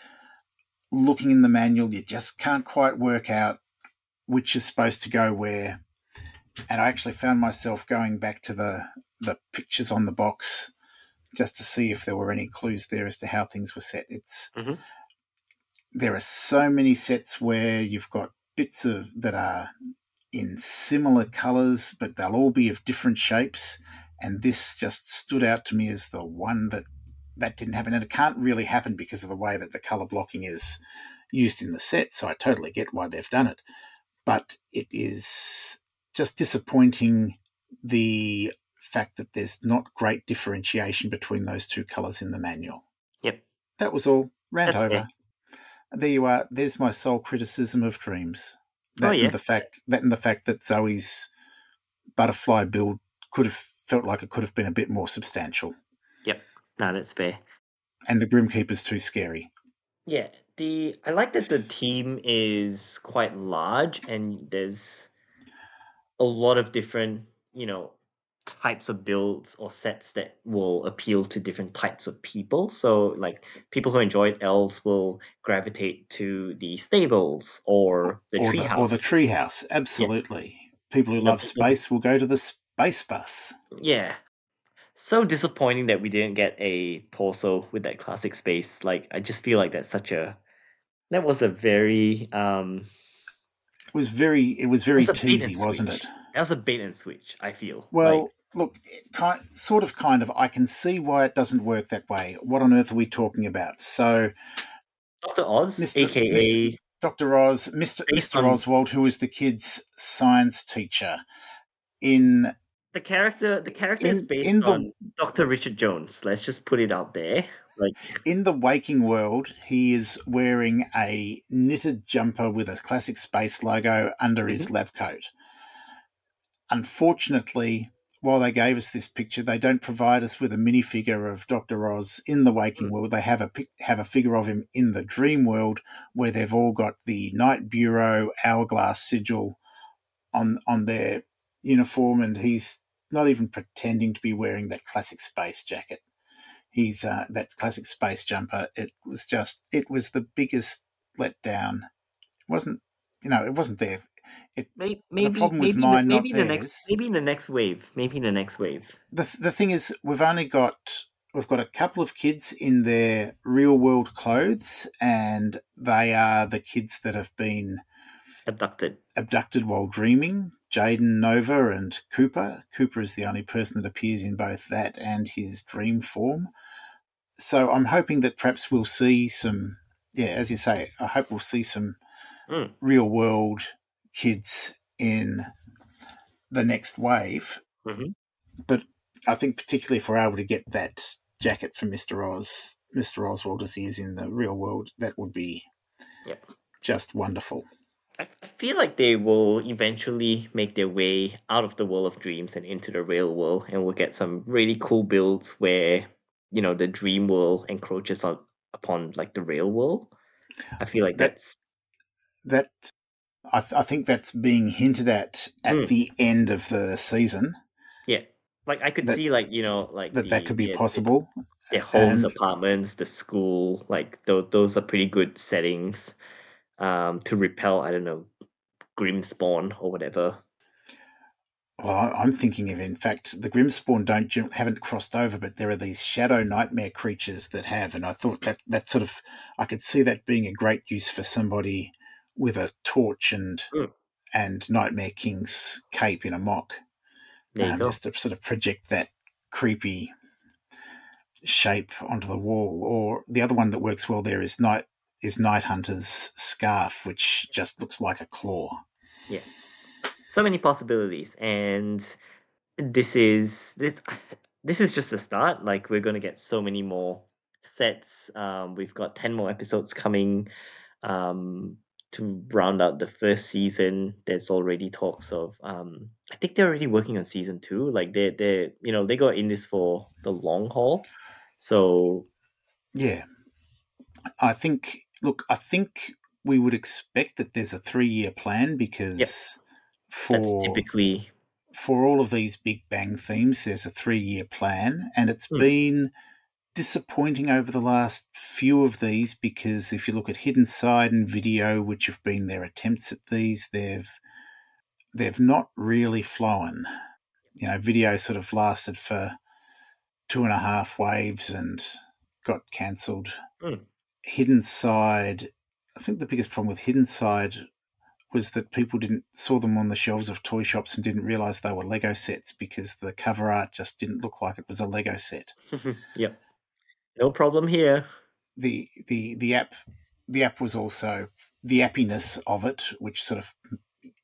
looking in the manual, you just can't quite work out which is supposed to go where. And I actually found myself going back to the the pictures on the box just to see if there were any clues there as to how things were set. It's Mhm. there are so many sets where you've got bits of that are in similar colors, but they'll all be of different shapes. And this just stood out to me as the one that that didn't happen, and it can't really happen because of the way that the color blocking is used in the set. So I totally get why they've done it, but it is just disappointing the fact that there's not great differentiation between those two colors in the manual. Yep. That was all. Rant That's over. There you are. There's my sole criticism of DREAMZzz. Oh, That yeah. and the fact that and the fact that Zoey's butterfly build could have felt like it could have been a bit more substantial. No, that's fair. And the Grim Keeper's too scary. Yeah, the I like that the team is quite large and there's a lot of different, you know, types of builds or sets that will appeal to different types of people. So like people who enjoy elves will gravitate to the stables or the or, treehouse. the, or the treehouse. Absolutely. People who love people- space will go to the space bus. Yeah. So disappointing that we didn't get a torso with that classic space. Like I just feel like that's such a that was a very um It was very it was very It was a bait and teasy, wasn't it? that was a bait and switch, I feel. Well, Like, look, kind, sort of, kind of. I can see why it doesn't work that way. What on earth are we talking about? So, Dr. Oz, Mr. aka Dr. Oz, Mr. Mr. Oswald, who is the kid's science teacher, in the character the character is based in the- on Dr. Richard Jones. Let's just put it out there. Like in the waking world, he is wearing a knitted jumper with a classic space logo under his mm-hmm. lab coat. Unfortunately, while they gave us this picture, they don't provide us with a minifigure of Doctor Oz in the waking mm. world. They have a have a figure of him in the dream world, where they've all got the Night Bureau hourglass sigil on on their uniform, and he's not even pretending to be wearing that classic space jacket. He's uh, that classic space jumper. It was just, it was the biggest letdown. It wasn't, you know, it wasn't there. maybe maybe problem was maybe, the- mine, not maybe the next theirs. maybe the next wave. Maybe the next wave. the the thing is we've only got we've got a couple of kids in their real world clothes and they are the kids that have been Abducted. abducted while dreaming Jayden Nova and Cooper Cooper is the only person that appears in both that and his dream form so I'm hoping that perhaps we'll see some yeah as you say I hope we'll see some Mm. real world kids in the next wave Mhm. but I think particularly if we're able to get that jacket for Mr. Oz, Mr. Oswald as he is in the real world, that would be Yep. just wonderful. I, feel like they will eventually make their way out of the world of dreams and into the real world, and we'll get some really cool builds where you know the dream world encroaches on upon like the real world. I feel like That- that's That I, th- I think that's being hinted at at Mm. the end of the season yeah. Like I could That- see like you know like that that could be the- the- possible. their homes, And- apartments, the school, like those those are pretty good settings um to repel, I don't know, Grimspawn or whatever. Well, I'm thinking of, in fact, the Grimspawn don't haven't crossed over, but there are these shadow nightmare creatures that have, and I thought that that sort of I could see that being a great use for somebody with a torch and Mm. and Nightmare King's cape in a MOC, um, just to sort of project that creepy shape onto the wall. Or the other one that works well there is Night is Night Hunter's scarf, which just looks like a claw. Yeah, so many possibilities and this is this this is just a start. Like we're going to get so many more sets. Um we've got 10 more episodes coming um to round out the first season. There's already talks of um i think they're already working on season 2 like they they you know they got in this for the long haul. So Yeah. I think, look, I think we would expect that there's a three year plan because that's for typically for all of these Big Bang themes, there's a three year plan, and it's Hmm. been disappointing over the last few of these because if you look at Hidden Side and VIDIYO, which have been their attempts at these, they've they've not really flown. You know, VIDIYO sort of lasted for two and a half waves and got cancelled. Hmm. Hidden Side, I think the biggest problem with Hidden Side was that people didn't saw them on the shelves of toy shops and didn't realize they were Lego sets because the cover art just didn't look like it was a Lego set. yep. No problem here. The the the app the app was also the appiness of it, which sort of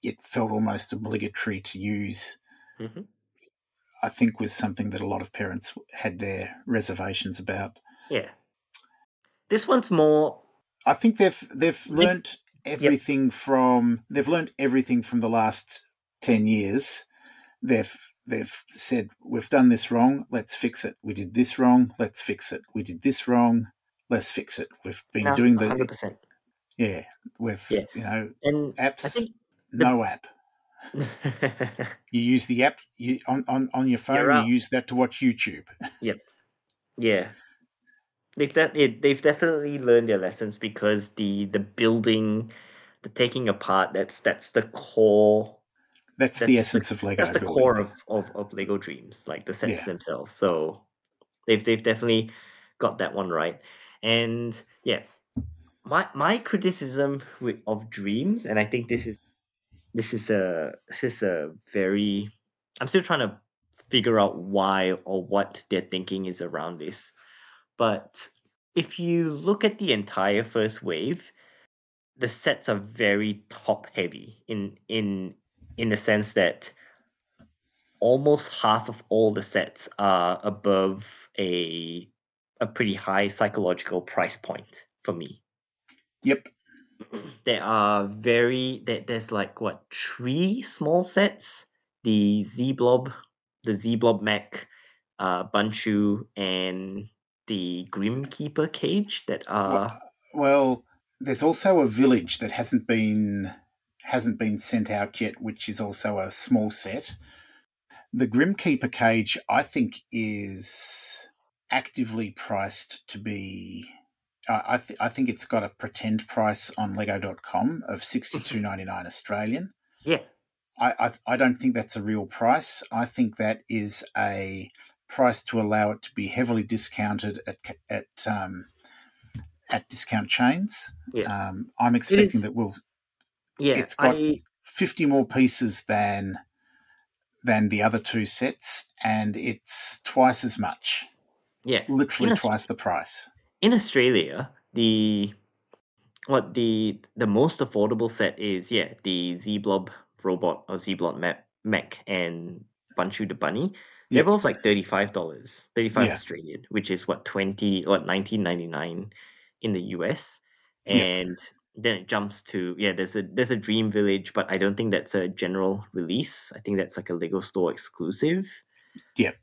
it felt almost obligatory to use. Mhm. I think was something that a lot of parents had their reservations about. Yeah. This one's more. I think they've they've learnt everything from they've learnt everything from the last ten years. They've they've said we've done this wrong, let's fix it. We did this wrong, let's fix it. We did this wrong, let's fix it. We've been No, doing the 100%. yeah. We've Yeah. you know And apps. I think. no app. You use the app you on on, on your phone. You use that to watch YouTube. Yep. Yeah. They've, de- they- they've definitely learned their lessons because the the building, the taking apart, that's that's the core That's, That's the the- essence of Lego. that's the building. core of, of, of Lego DREAMZzz, like the sets Yeah. themselves. So they've they've definitely got that one right. And yeah, my my criticism with, of DREAMZzz, and I think this is this is a this is a very I'm still trying to figure out why or what their thinking is around this. But if you look at the entire first wave, the sets are very top heavy in in in the sense that almost half of all the sets are above a a pretty high psychological price point for me. Yep. There are very there, there's like what three small sets: the Z Blob, the Z Blob Mech, uh, Bunchu, and the Grim Keeper cage that are uh, Well, there's also a village that hasn't been hasn't been sent out yet, which is also a small set. The Grimkeeper cage, I think, is actively priced to be. I I, th- I think it's got a pretend price on Lego.com of mm-hmm. sixty two ninety nine Australian. yeah I, I I don't think that's a real price. I think that is a price to allow it to be heavily discounted at at um, at discount chains. Yeah. Um, I'm expecting is- that we'll yeah It's got- I 50 more pieces than than the other two sets, and it's twice as much, yeah literally Yes. twice the price. in Australia, the what the the most affordable set is yeah the Z Blob robot or Z Blob mech, mech and Bunchu the bunny. They're Yep. both like thirty five dollars, thirty five Yeah. Australian, which is what twenty what nineteen ninety nine in the US, Yep. and then it jumps to yeah there's a there's a Dream Village, but I don't think that's a general release. I think that's like a Lego Store exclusive Yep.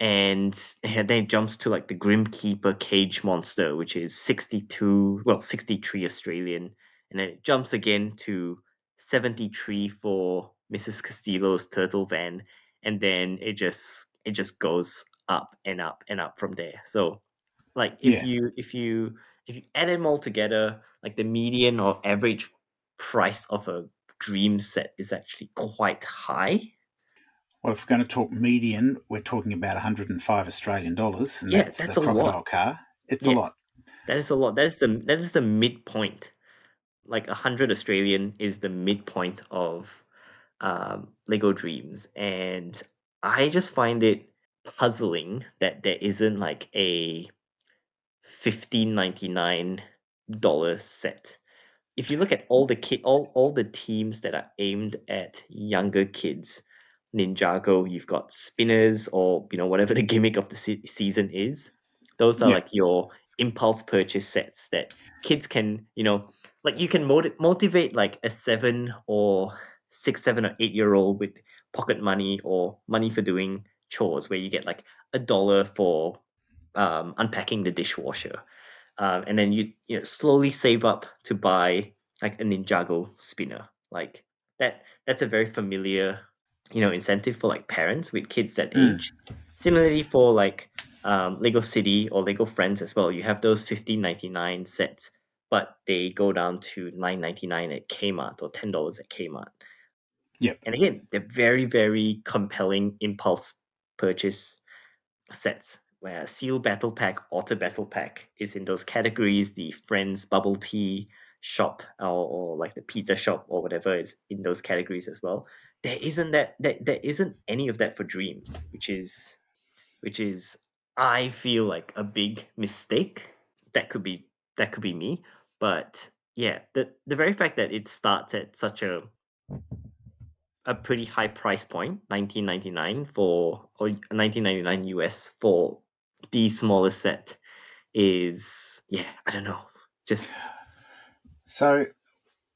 and and then it jumps to like the Grim Keeper Cage Monster, which is 62, well, 63 Australian. And then it jumps again to 73 for Mrs. Castillo's Turtle Van. And then it just it just goes up and up and up from there. So like if Yeah. you if you if you add them all together, like the median or average price of a dream set is actually quite high. Well, if we're going to talk median, we're talking about 105 Australian dollars, and Yeah, that's, that's the a lot. crocodile car. It's Yeah. a lot. That is a lot. That is the that is the midpoint. Like a hundred Australian is the midpoint of um, Lego DREAMZzz, and I just find it puzzling that there isn't like a fifteen ninety nine dollar set. If you look at all the kid, all all the teams that are aimed at younger kids, Ninjago, you've got spinners or you know whatever the gimmick of the se- season is. Those are Yeah. like your impulse purchase sets that kids can you know like you can motiv- motivate like a seven or six seven or eight year old with pocket money or money for doing chores where you get like a dollar for um, unpacking the dishwasher um, and then you you know slowly save up to buy like a ninjago spinner like that that's a very familiar you know incentive for like parents with kids that Mm. age. Similarly for like um, Lego City or Lego Friends as well, you have those fifteen ninety nine sets, but they go down to nine ninety nine at Kmart or ten dollars at Kmart. Yep. And again, they're very very compelling impulse purchase sets. Where Seal Battle Pack, Otter Battle Pack is in those categories. The Friends Bubble Tea shop or, or like the pizza shop or whatever is in those categories as well there isn't that, that there isn't any of that for DREAMZzz which is which is i feel like a big mistake that could be that could be me but yeah the the very fact that it starts at such a a pretty high price point 1999 for or 1999 us for the smallest set is yeah i don't know just So,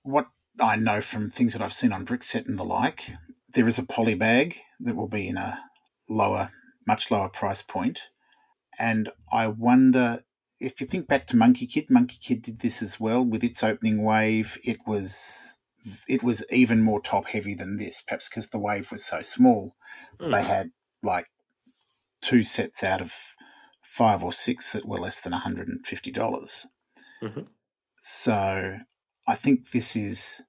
what I know from things that I've seen on Brickset and the like, there is a poly bag that will be in a lower, much lower price point. And I wonder if you think back to Monkie Kid, Monkie Kid did this as well with its opening wave. It was it was even more top heavy than this, perhaps because the wave was so small. mm, They had like two sets out of five or six that were less than $150. mhm. So I think this is,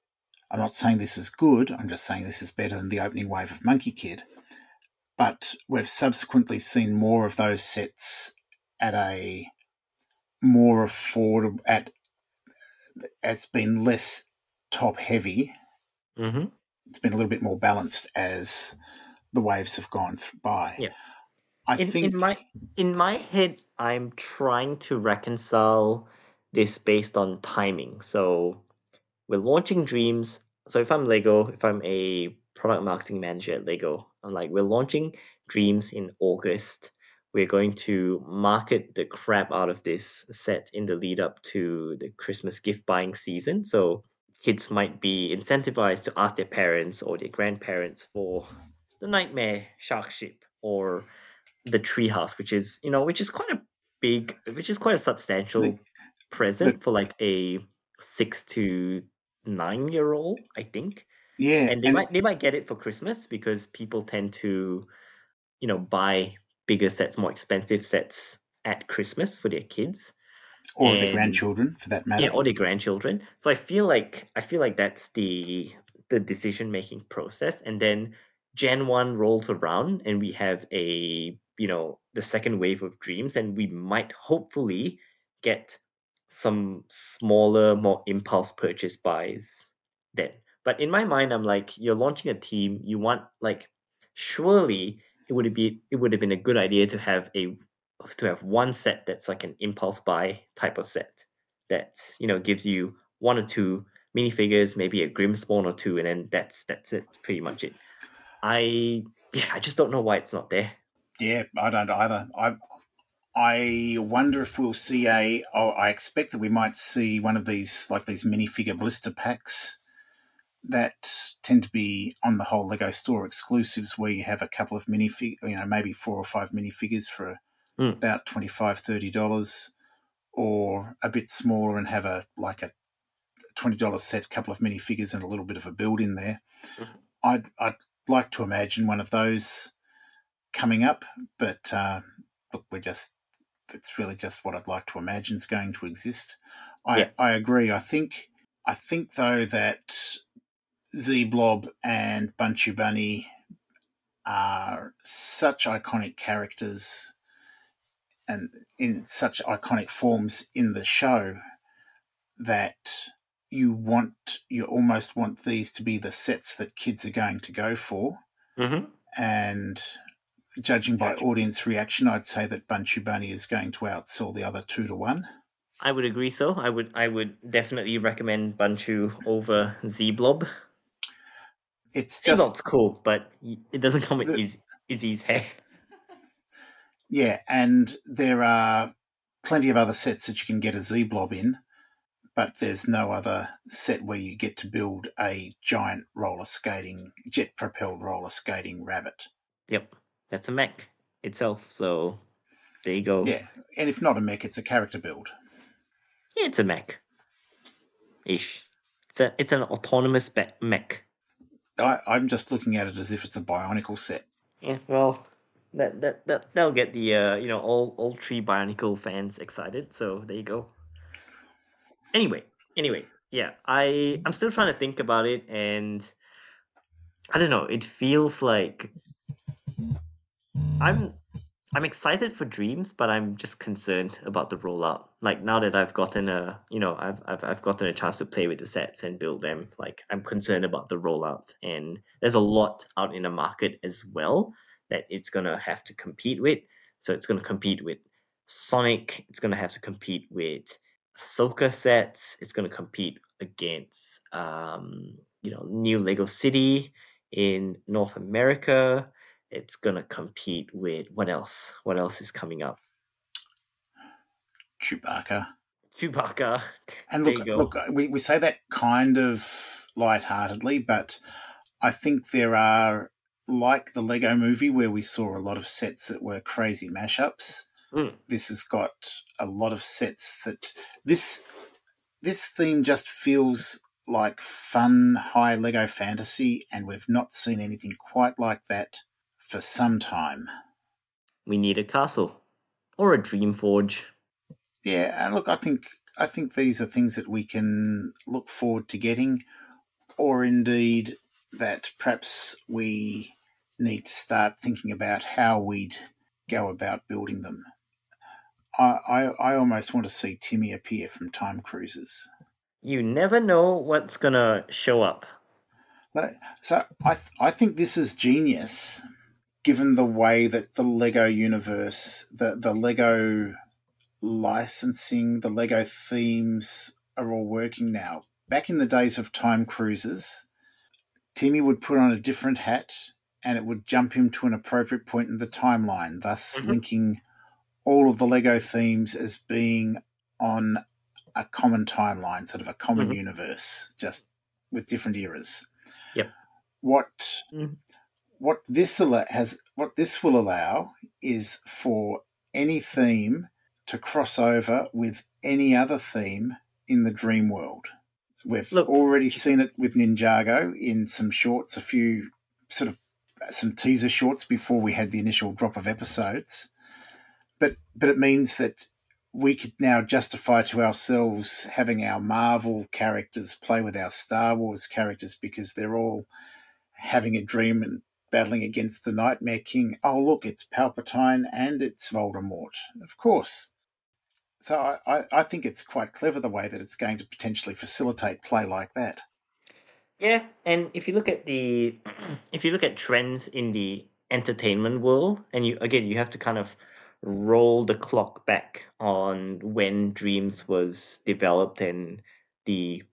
I'm not saying this is good, I'm just saying this is better than the opening wave of Monkie Kid. But we've subsequently seen more of those sets at a more affordable, at, it's been less top heavy. Mhm. It's been a little bit more balanced as the waves have gone th- by. Yeah. I in, think, in my in my head i'm trying to reconcile this based on timing so we're launching DREAMZzz so if i'm lego if i'm a product marketing manager at lego i'm like we're launching DREAMZzz in august we're going to market the crap out of this set in the lead up to the christmas gift buying season so kids might be incentivized to ask their parents or their grandparents for the nightmare shark ship or the treehouse, which is you know, which is quite a big, which is quite a substantial present for like a six to nine year old, I think. yeah, And they and might it's- they might get it for Christmas because people tend to, you know, buy bigger sets, more expensive sets at Christmas for their kids. Or the and- grandchildren for that matter. Yeah, or their grandchildren. So I feel like I feel like that's the the decision making process, and then Gen one rolls around, and we have a you know the second wave of DREAMZzz, and we might hopefully get some smaller, more impulse purchase buys then. But in my mind, I'm like, you're launching a team. You want like, surely it would be it would have been a good idea to have a to have one set that's like an impulse buy type of set that you know gives you one or two minifigures, maybe a Grimspawn or two, and then that's that's it, pretty much it. I yeah, I just don't know why it's not there. Yeah, I don't either. I I wonder if we'll see a. Oh, I expect that we might see one of these, like these minifigure blister packs, that tend to be on the whole Lego store exclusives, where you have a couple of minifig, you know, maybe four or five minifigures for Hmm. about twenty five, thirty dollars, $30, or a bit smaller and have a like a twenty dollars set, a couple of minifigures and a little bit of a build in there. Mhm. I'd I'd like to imagine one of those coming up, but uh, look, we're just it's really just what I'd like to imagine is going to exist. I Yeah. I agree. I think I think though that Z Blob and Bunchu Bunny are such iconic characters and in such iconic forms in the show that you want you almost want these to be the sets that kids are going to go for Mm-hmm. and judging by audience reaction i'd say that bunchu bunny is going to outsell the other two to one I would agree. So I would I would definitely recommend Bunchu over Z Blob. it's Z just Blob's cool, but it doesn't come with The- Iz- Izzie's hair. Yeah and there are plenty of other sets that you can get a z blob in but there's no other set where you get to build a giant roller skating jet propelled roller skating rabbit Yep, that's a mech itself. So there you go. yeah and if not a mech it's a character build Yeah, it's a mech. Ish. It's a it's an autonomous be- mech. I, I'm just looking at it as if it's a Bionicle set. Yeah, well, that that that that'll get the uh, you know all all three Bionicle fans excited. So there you go. Anyway, anyway, yeah, I I'm still trying to think about it, and I don't know. It feels like I'm I'm excited for DREAMZzz, but I'm just concerned about the rollout. Like now that I've gotten a, you know, I've I've I've gotten a chance to play with the sets and build them. Like I'm concerned about the rollout, and there's a lot out in the market as well that it's gonna have to compete with. So it's gonna compete with Sonic. It's gonna have to compete with Ahsoka sets. It's gonna compete against, um, you know, new Lego City in North America it's gonna compete with what else? What else is coming up? Chewbacca. Chewbacca. And look, look, we, we say that kind of lightheartedly, but I think there are, like the Lego movie, where we saw a lot of sets that were crazy mashups. Mm. This has got a lot of sets that this this theme just feels like fun high Lego fantasy, and we've not seen anything quite like that for some time. We need a castle or a dream forge. Yeah, and look, I think I think these are things that we can look forward to getting, or indeed that perhaps we need to start thinking about how we'd go about building them. I, I, I almost want to see Timmy appear from Time Cruisers. You never know what's gonna show up. So I th- I think this is genius, given the way that the Lego universe, the the Lego licensing, the Lego themes are all working now. Back in the days of time cruisers, Timmy would put on a different hat and it would jump him to an appropriate point in the timeline, thus Mhm. linking all of the Lego themes as being on a common timeline, sort of a common Mhm. universe, just with different eras. Yep. What Mhm. what this al- has what this will allow is for any theme to cross over with any other theme in the dream world. We've Look- already seen it with Ninjago in some shorts, a few sort of some teaser shorts before we had the initial drop of episodes. But but it means that we could now justify to ourselves having our Marvel characters play with our Star Wars characters because they're all having a dream and battling against the Nightmare King. Oh, look, it's Palpatine and it's Voldemort. Of course. So I, I, think it's quite clever the way that it's going to potentially facilitate play like that. Yeah, and if you look at the if you look at trends in the entertainment world, and you again you have to kind of roll the clock back on when DREAMZzz was developed and the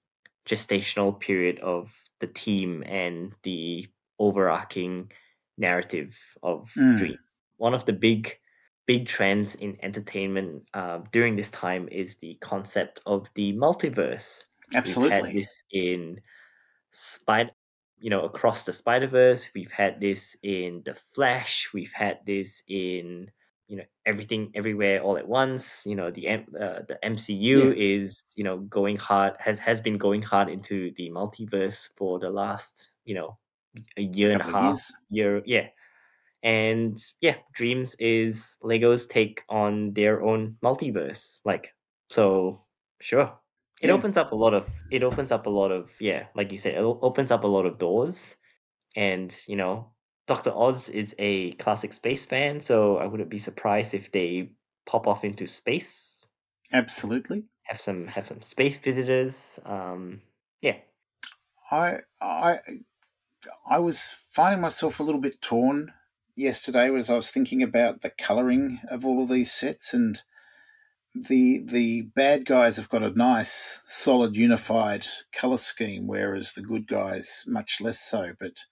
gestational period of the team and the overarching narrative of Mm. DREAMZzz. One of the big big trends in entertainment uh, during this time is the concept of the multiverse. Absolutely. this in Spider, you know, across the Spider Verse. We've had this in the Flash. We've had this in you know everything everywhere all at once. You know the uh, the MCU is you know going hard has has been going hard into the multiverse for the last you know a year and a half year yeah and yeah DREAMZzz is lego's take on their own multiverse like so sure it Yeah. opens up a lot of it opens up a lot of yeah like you said it opens up a lot of doors and you know dr oz is a classic space fan so i wouldn't be surprised if they pop off into space Absolutely. have some have some space visitors um yeah I I I was finding myself a little bit torn yesterday as I was thinking about the colouring of all of these sets and the the bad guys have got a nice solid unified colour scheme whereas the good guys much less so but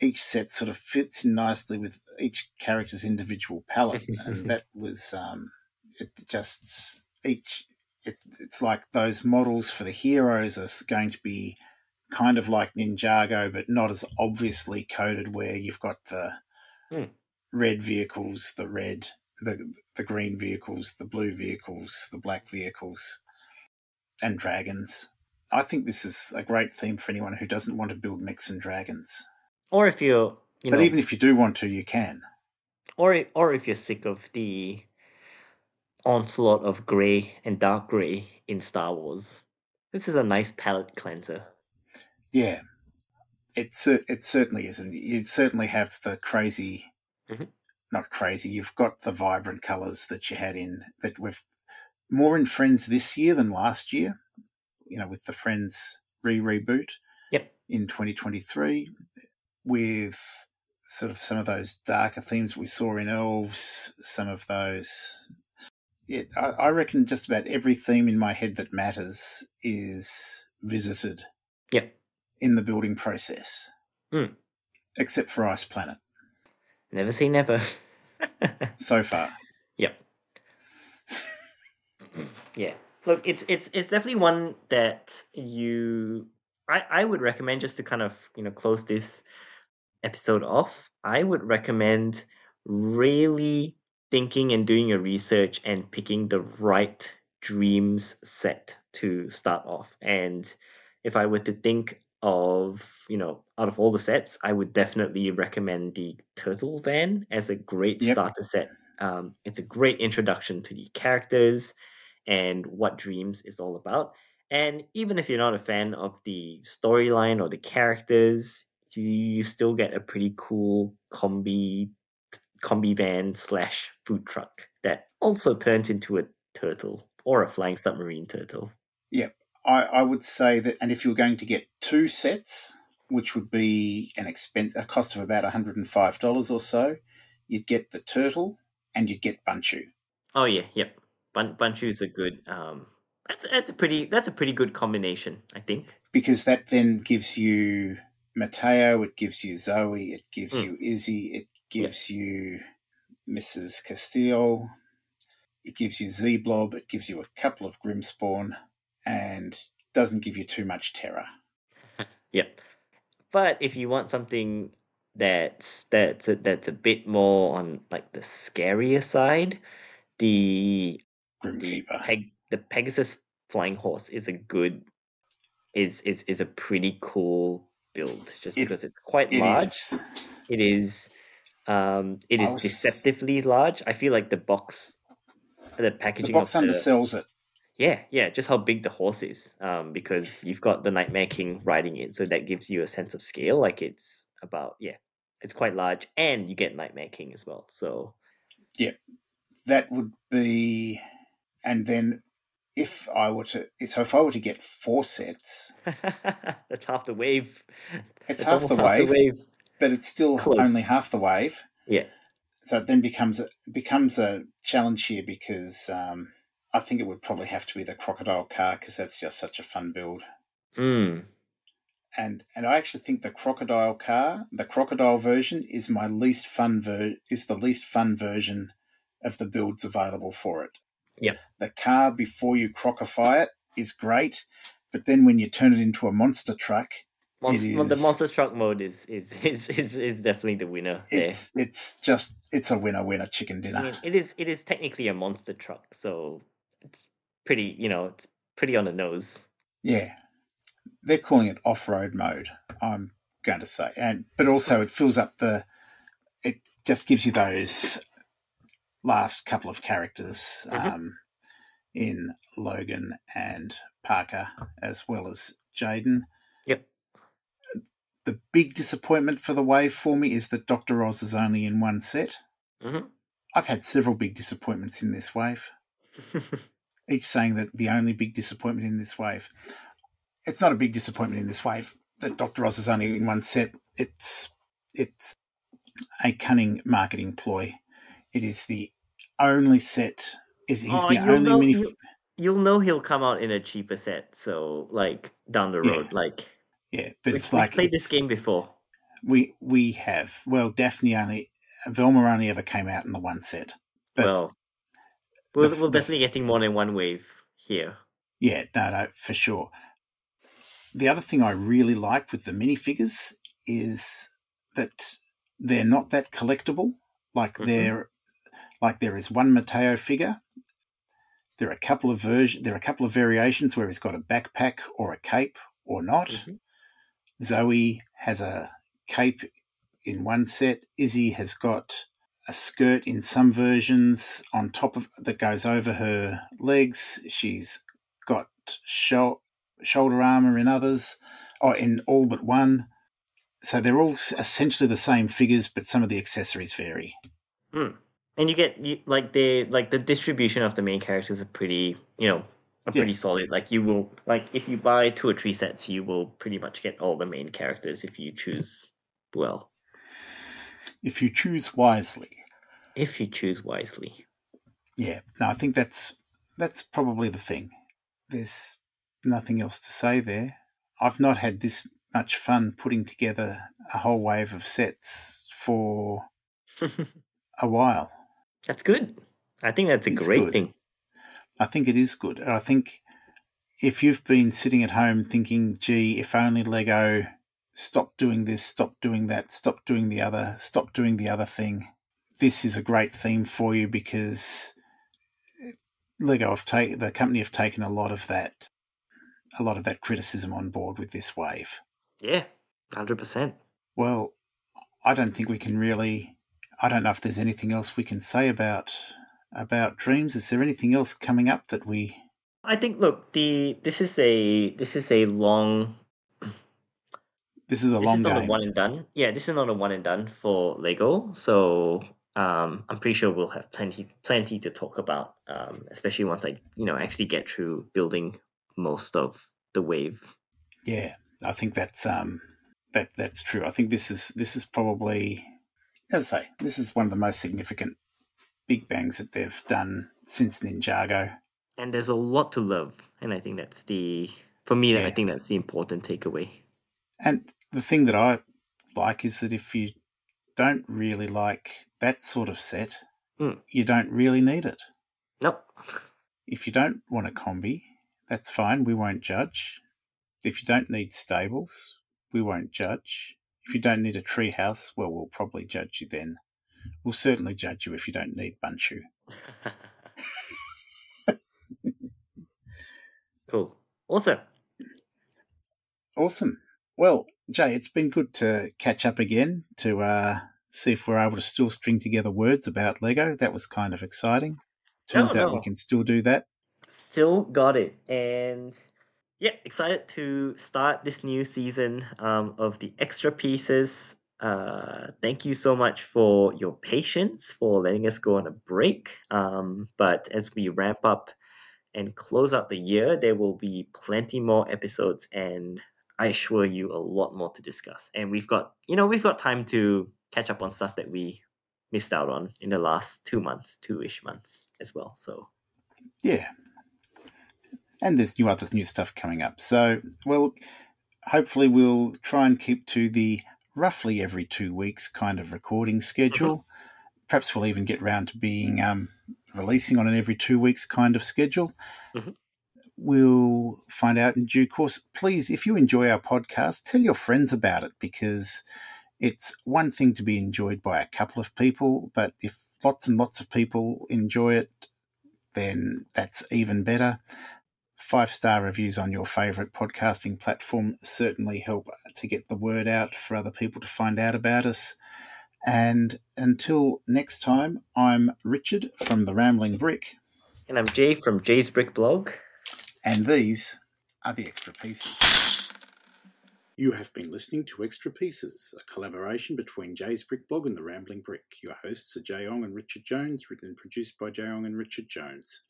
each set sort of fits in nicely with each character's individual palette and that was um, it just each it, it's like those models for the heroes are going to be kind of like Ninjago, but not as obviously coded. Where you've got the Hmm. red vehicles, the red, the the green vehicles, the blue vehicles, the black vehicles, and dragons. I think this is a great theme for anyone who doesn't want to build mechs and dragons. Or if you're, you but know, even if you do want to, you can. or or if you're sick of the onslaught of grey and dark grey in Star Wars, this is a nice palette cleanser. Yeah, it cer- it certainly is, and you'd certainly have the crazy, Mhm. Not crazy. You've got the vibrant colours that you had in that we've more in Friends this year than last year. You know, with the Friends re reboot Yep. in 2023, with sort of some of those darker themes we saw in Elves, some of those. Yeah, I, I reckon just about every theme in my head that matters is visited Yep. in the building process, Hmm. except for Ice Planet Never say never. so far. Yep. yeah. Look, it's it's it's definitely one that you I I would recommend just to kind of, you know, close this episode off. I would recommend really thinking and doing your research and picking the right DREAMZzz set to start off. And if I were to think of, you know, out of all the sets, I would definitely recommend the Turtle Van as a great Yep. starter set. Um, it's a great introduction to the characters and what DREAMZzz is all about. And even if you're not a fan of the storyline or the characters, you, you still get a pretty cool combi combi van slash food truck that also turns into a turtle or a flying submarine turtle. I, I would say that, and if you were going to get two sets, which would be an expense, a cost of about $105 or so, you'd get the turtle and you'd get Bunchu. Oh yeah, yep. Bun Bunchu is a good um that's that's a pretty that's a pretty good combination, I think. Because that then gives you Mateo, it gives you Zoey, it gives Mm. you Izzie, it gives you Mrs. Castillo, it gives you Z Blob, it gives you a couple of Grimspawn, and doesn't give you too much terror. Yep. But if you want something that's that's a, that's a bit more on like the scarier side, the the Peg the Pegasus flying horse is a good is is is a pretty cool build just It- because it's quite It large. is. It is um it is was- deceptively large. I feel like the box the The packaging box of the undersells it. Yeah, yeah, just how big the horse is. Um, because you've got the Nightmare King riding it, so that gives you a sense of scale. Like it's about yeah, it's quite large, and you get Nightmare King as well. So yeah, that would be and then if I were to so if I were to get four sets, that's half the wave. It's That's half the almost wave. but it's still Close. only half the wave. Yeah. So it then becomes a becomes a challenge here because um, I think it would probably have to be the crocodile car because that's just such a fun build. Mm. And and I actually think the crocodile car, the crocodile version, is my least fun ver- is the least fun version of the builds available for it. Yep. The car before you crocify it is great, but then when you turn it into a monster truck, Monster, The monster truck mode is is, is is is definitely the winner there. it's it's just it's a winner winner chicken dinner. I mean, it is it is technically a monster truck, so it's pretty you know it's pretty on the nose. Yeah, they're calling it off-road mode. I'm going to say, and but also it fills up the. It just gives you those last couple of characters Mhm. um, in Logan and Parker, as well as Jayden. Yep. The big disappointment for the wave for me is that Doctor Oz is only in one set. hmm I've had several big disappointments in this wave. Each saying that the only big disappointment in this wave. It's not a big disappointment in this wave that Dr. Oz is only in one set. It's it's a cunning marketing ploy. It is the only set. Is he's Oh, the you'll only know- mini? you'll- You'll know he'll come out in a cheaper set, so like down the Yeah. road, like yeah, but it's like played this game before. we we have. Well, Daphne only Velma only ever came out in the one set. But well, we're the- definitely getting more than one wave here. Yeah, no, no, for sure. The other thing I really like with the minifigures is that they're not that collectible. Like Mhm. there, like there is one Mateo figure There are a couple of version. There are a couple of variations where he's got a backpack or a cape or not. Mm-hmm. Zoey has a cape in one set. Izzie has got a skirt in some versions on top of that goes over her legs. She's got shou- shoulder armor in others, or in all but one. So they're all essentially the same figures, but some of the accessories vary. Hmm. And you get you, like the like the distribution of the main characters are pretty, you know, are Yeah. pretty solid. Like you will like if you buy two or three sets, you will pretty much get all the main characters if you choose well. If you choose wisely. If you choose wisely. Yeah, no, I think that's that's probably the thing. There's nothing else to say there. I've not had this much fun putting together a whole wave of sets for a while. that's good. I think that's a It's great good. thing. I think it is good. And I think if you've been sitting at home thinking, gee, if only Lego stop doing this, stop doing that, stop doing the other, stop doing the other thing, this is a great theme for you because Lego have taken the company have taken a lot of that a lot of that criticism on board with this wave. Yeah. Hundred percent. Well, I don't think we can really I don't know if there's anything else we can say about about DREAMZzz. Is there anything else coming up that we I think look, the this is a this is a long this is a this long is not game. a one and done. Yeah, this is not a one and done for Lego. So um, I'm pretty sure we'll have plenty plenty to talk about, um, especially once I you know actually get through building most of the wave. Yeah, I think that's um that that's true. I think this is this is probably as I say, this is one of the most significant big bangs that they've done since Ninjago. And there's a lot to love, and I think that's the for me. I think that's the important takeaway. And the thing that I like is that if you don't really like that sort of set, Mm. you don't really need it. Nope. If you don't want a combi, that's fine. We won't judge. If you don't need stables, we won't judge. If you don't need a treehouse, well, we'll probably judge you then. We'll certainly judge you if you don't need Bunchu. cool. Also, Awesome. Well, Jay, it's been good to catch up again to uh, see if we're able to still string together words about Lego. That was kind of exciting. Turns No, out we can still do that. still got it and yeah excited to start this new season um, of the extra pieces uh, thank you so much for your patience for letting us go on a break um, but as we ramp up and close out the year there will be plenty more episodes and i assure you a lot more to discuss and we've got you know we've got time to catch up on stuff that we missed out on in the last two months two-ish months as well so Yeah. And there's new others new stuff coming up. So, well, hopefully we'll try and keep to the roughly every two weeks kind of recording schedule. Perhaps we'll even get round to being um, releasing on an every two weeks kind of schedule. Mhm. We'll find out in due course. Please, if you enjoy our podcast, tell your friends about it because it's one thing to be enjoyed by a couple of people, but if lots and lots of people enjoy it, then that's even better. Five star reviews on your favorite podcasting platform certainly help to get the word out for other people to find out about us. And until next time, I'm Richard from The Rambling Brick, And I'm Jay from Jay's Brick Blog. And these are the extra pieces. You have been listening to Extra Pieces, a collaboration between Jay's Brick Blog and The Rambling Brick. Your hosts are Jay Ong and Richard Jones, written and produced by Jay Ong and Richard Jones.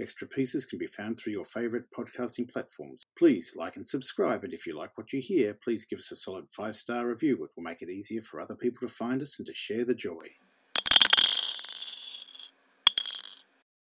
Extra Pieces can be found through your favourite podcasting platforms. Please like and subscribe, and if you like what you hear, please give us a solid five star review. It will make it easier for other people to find us and to share the joy.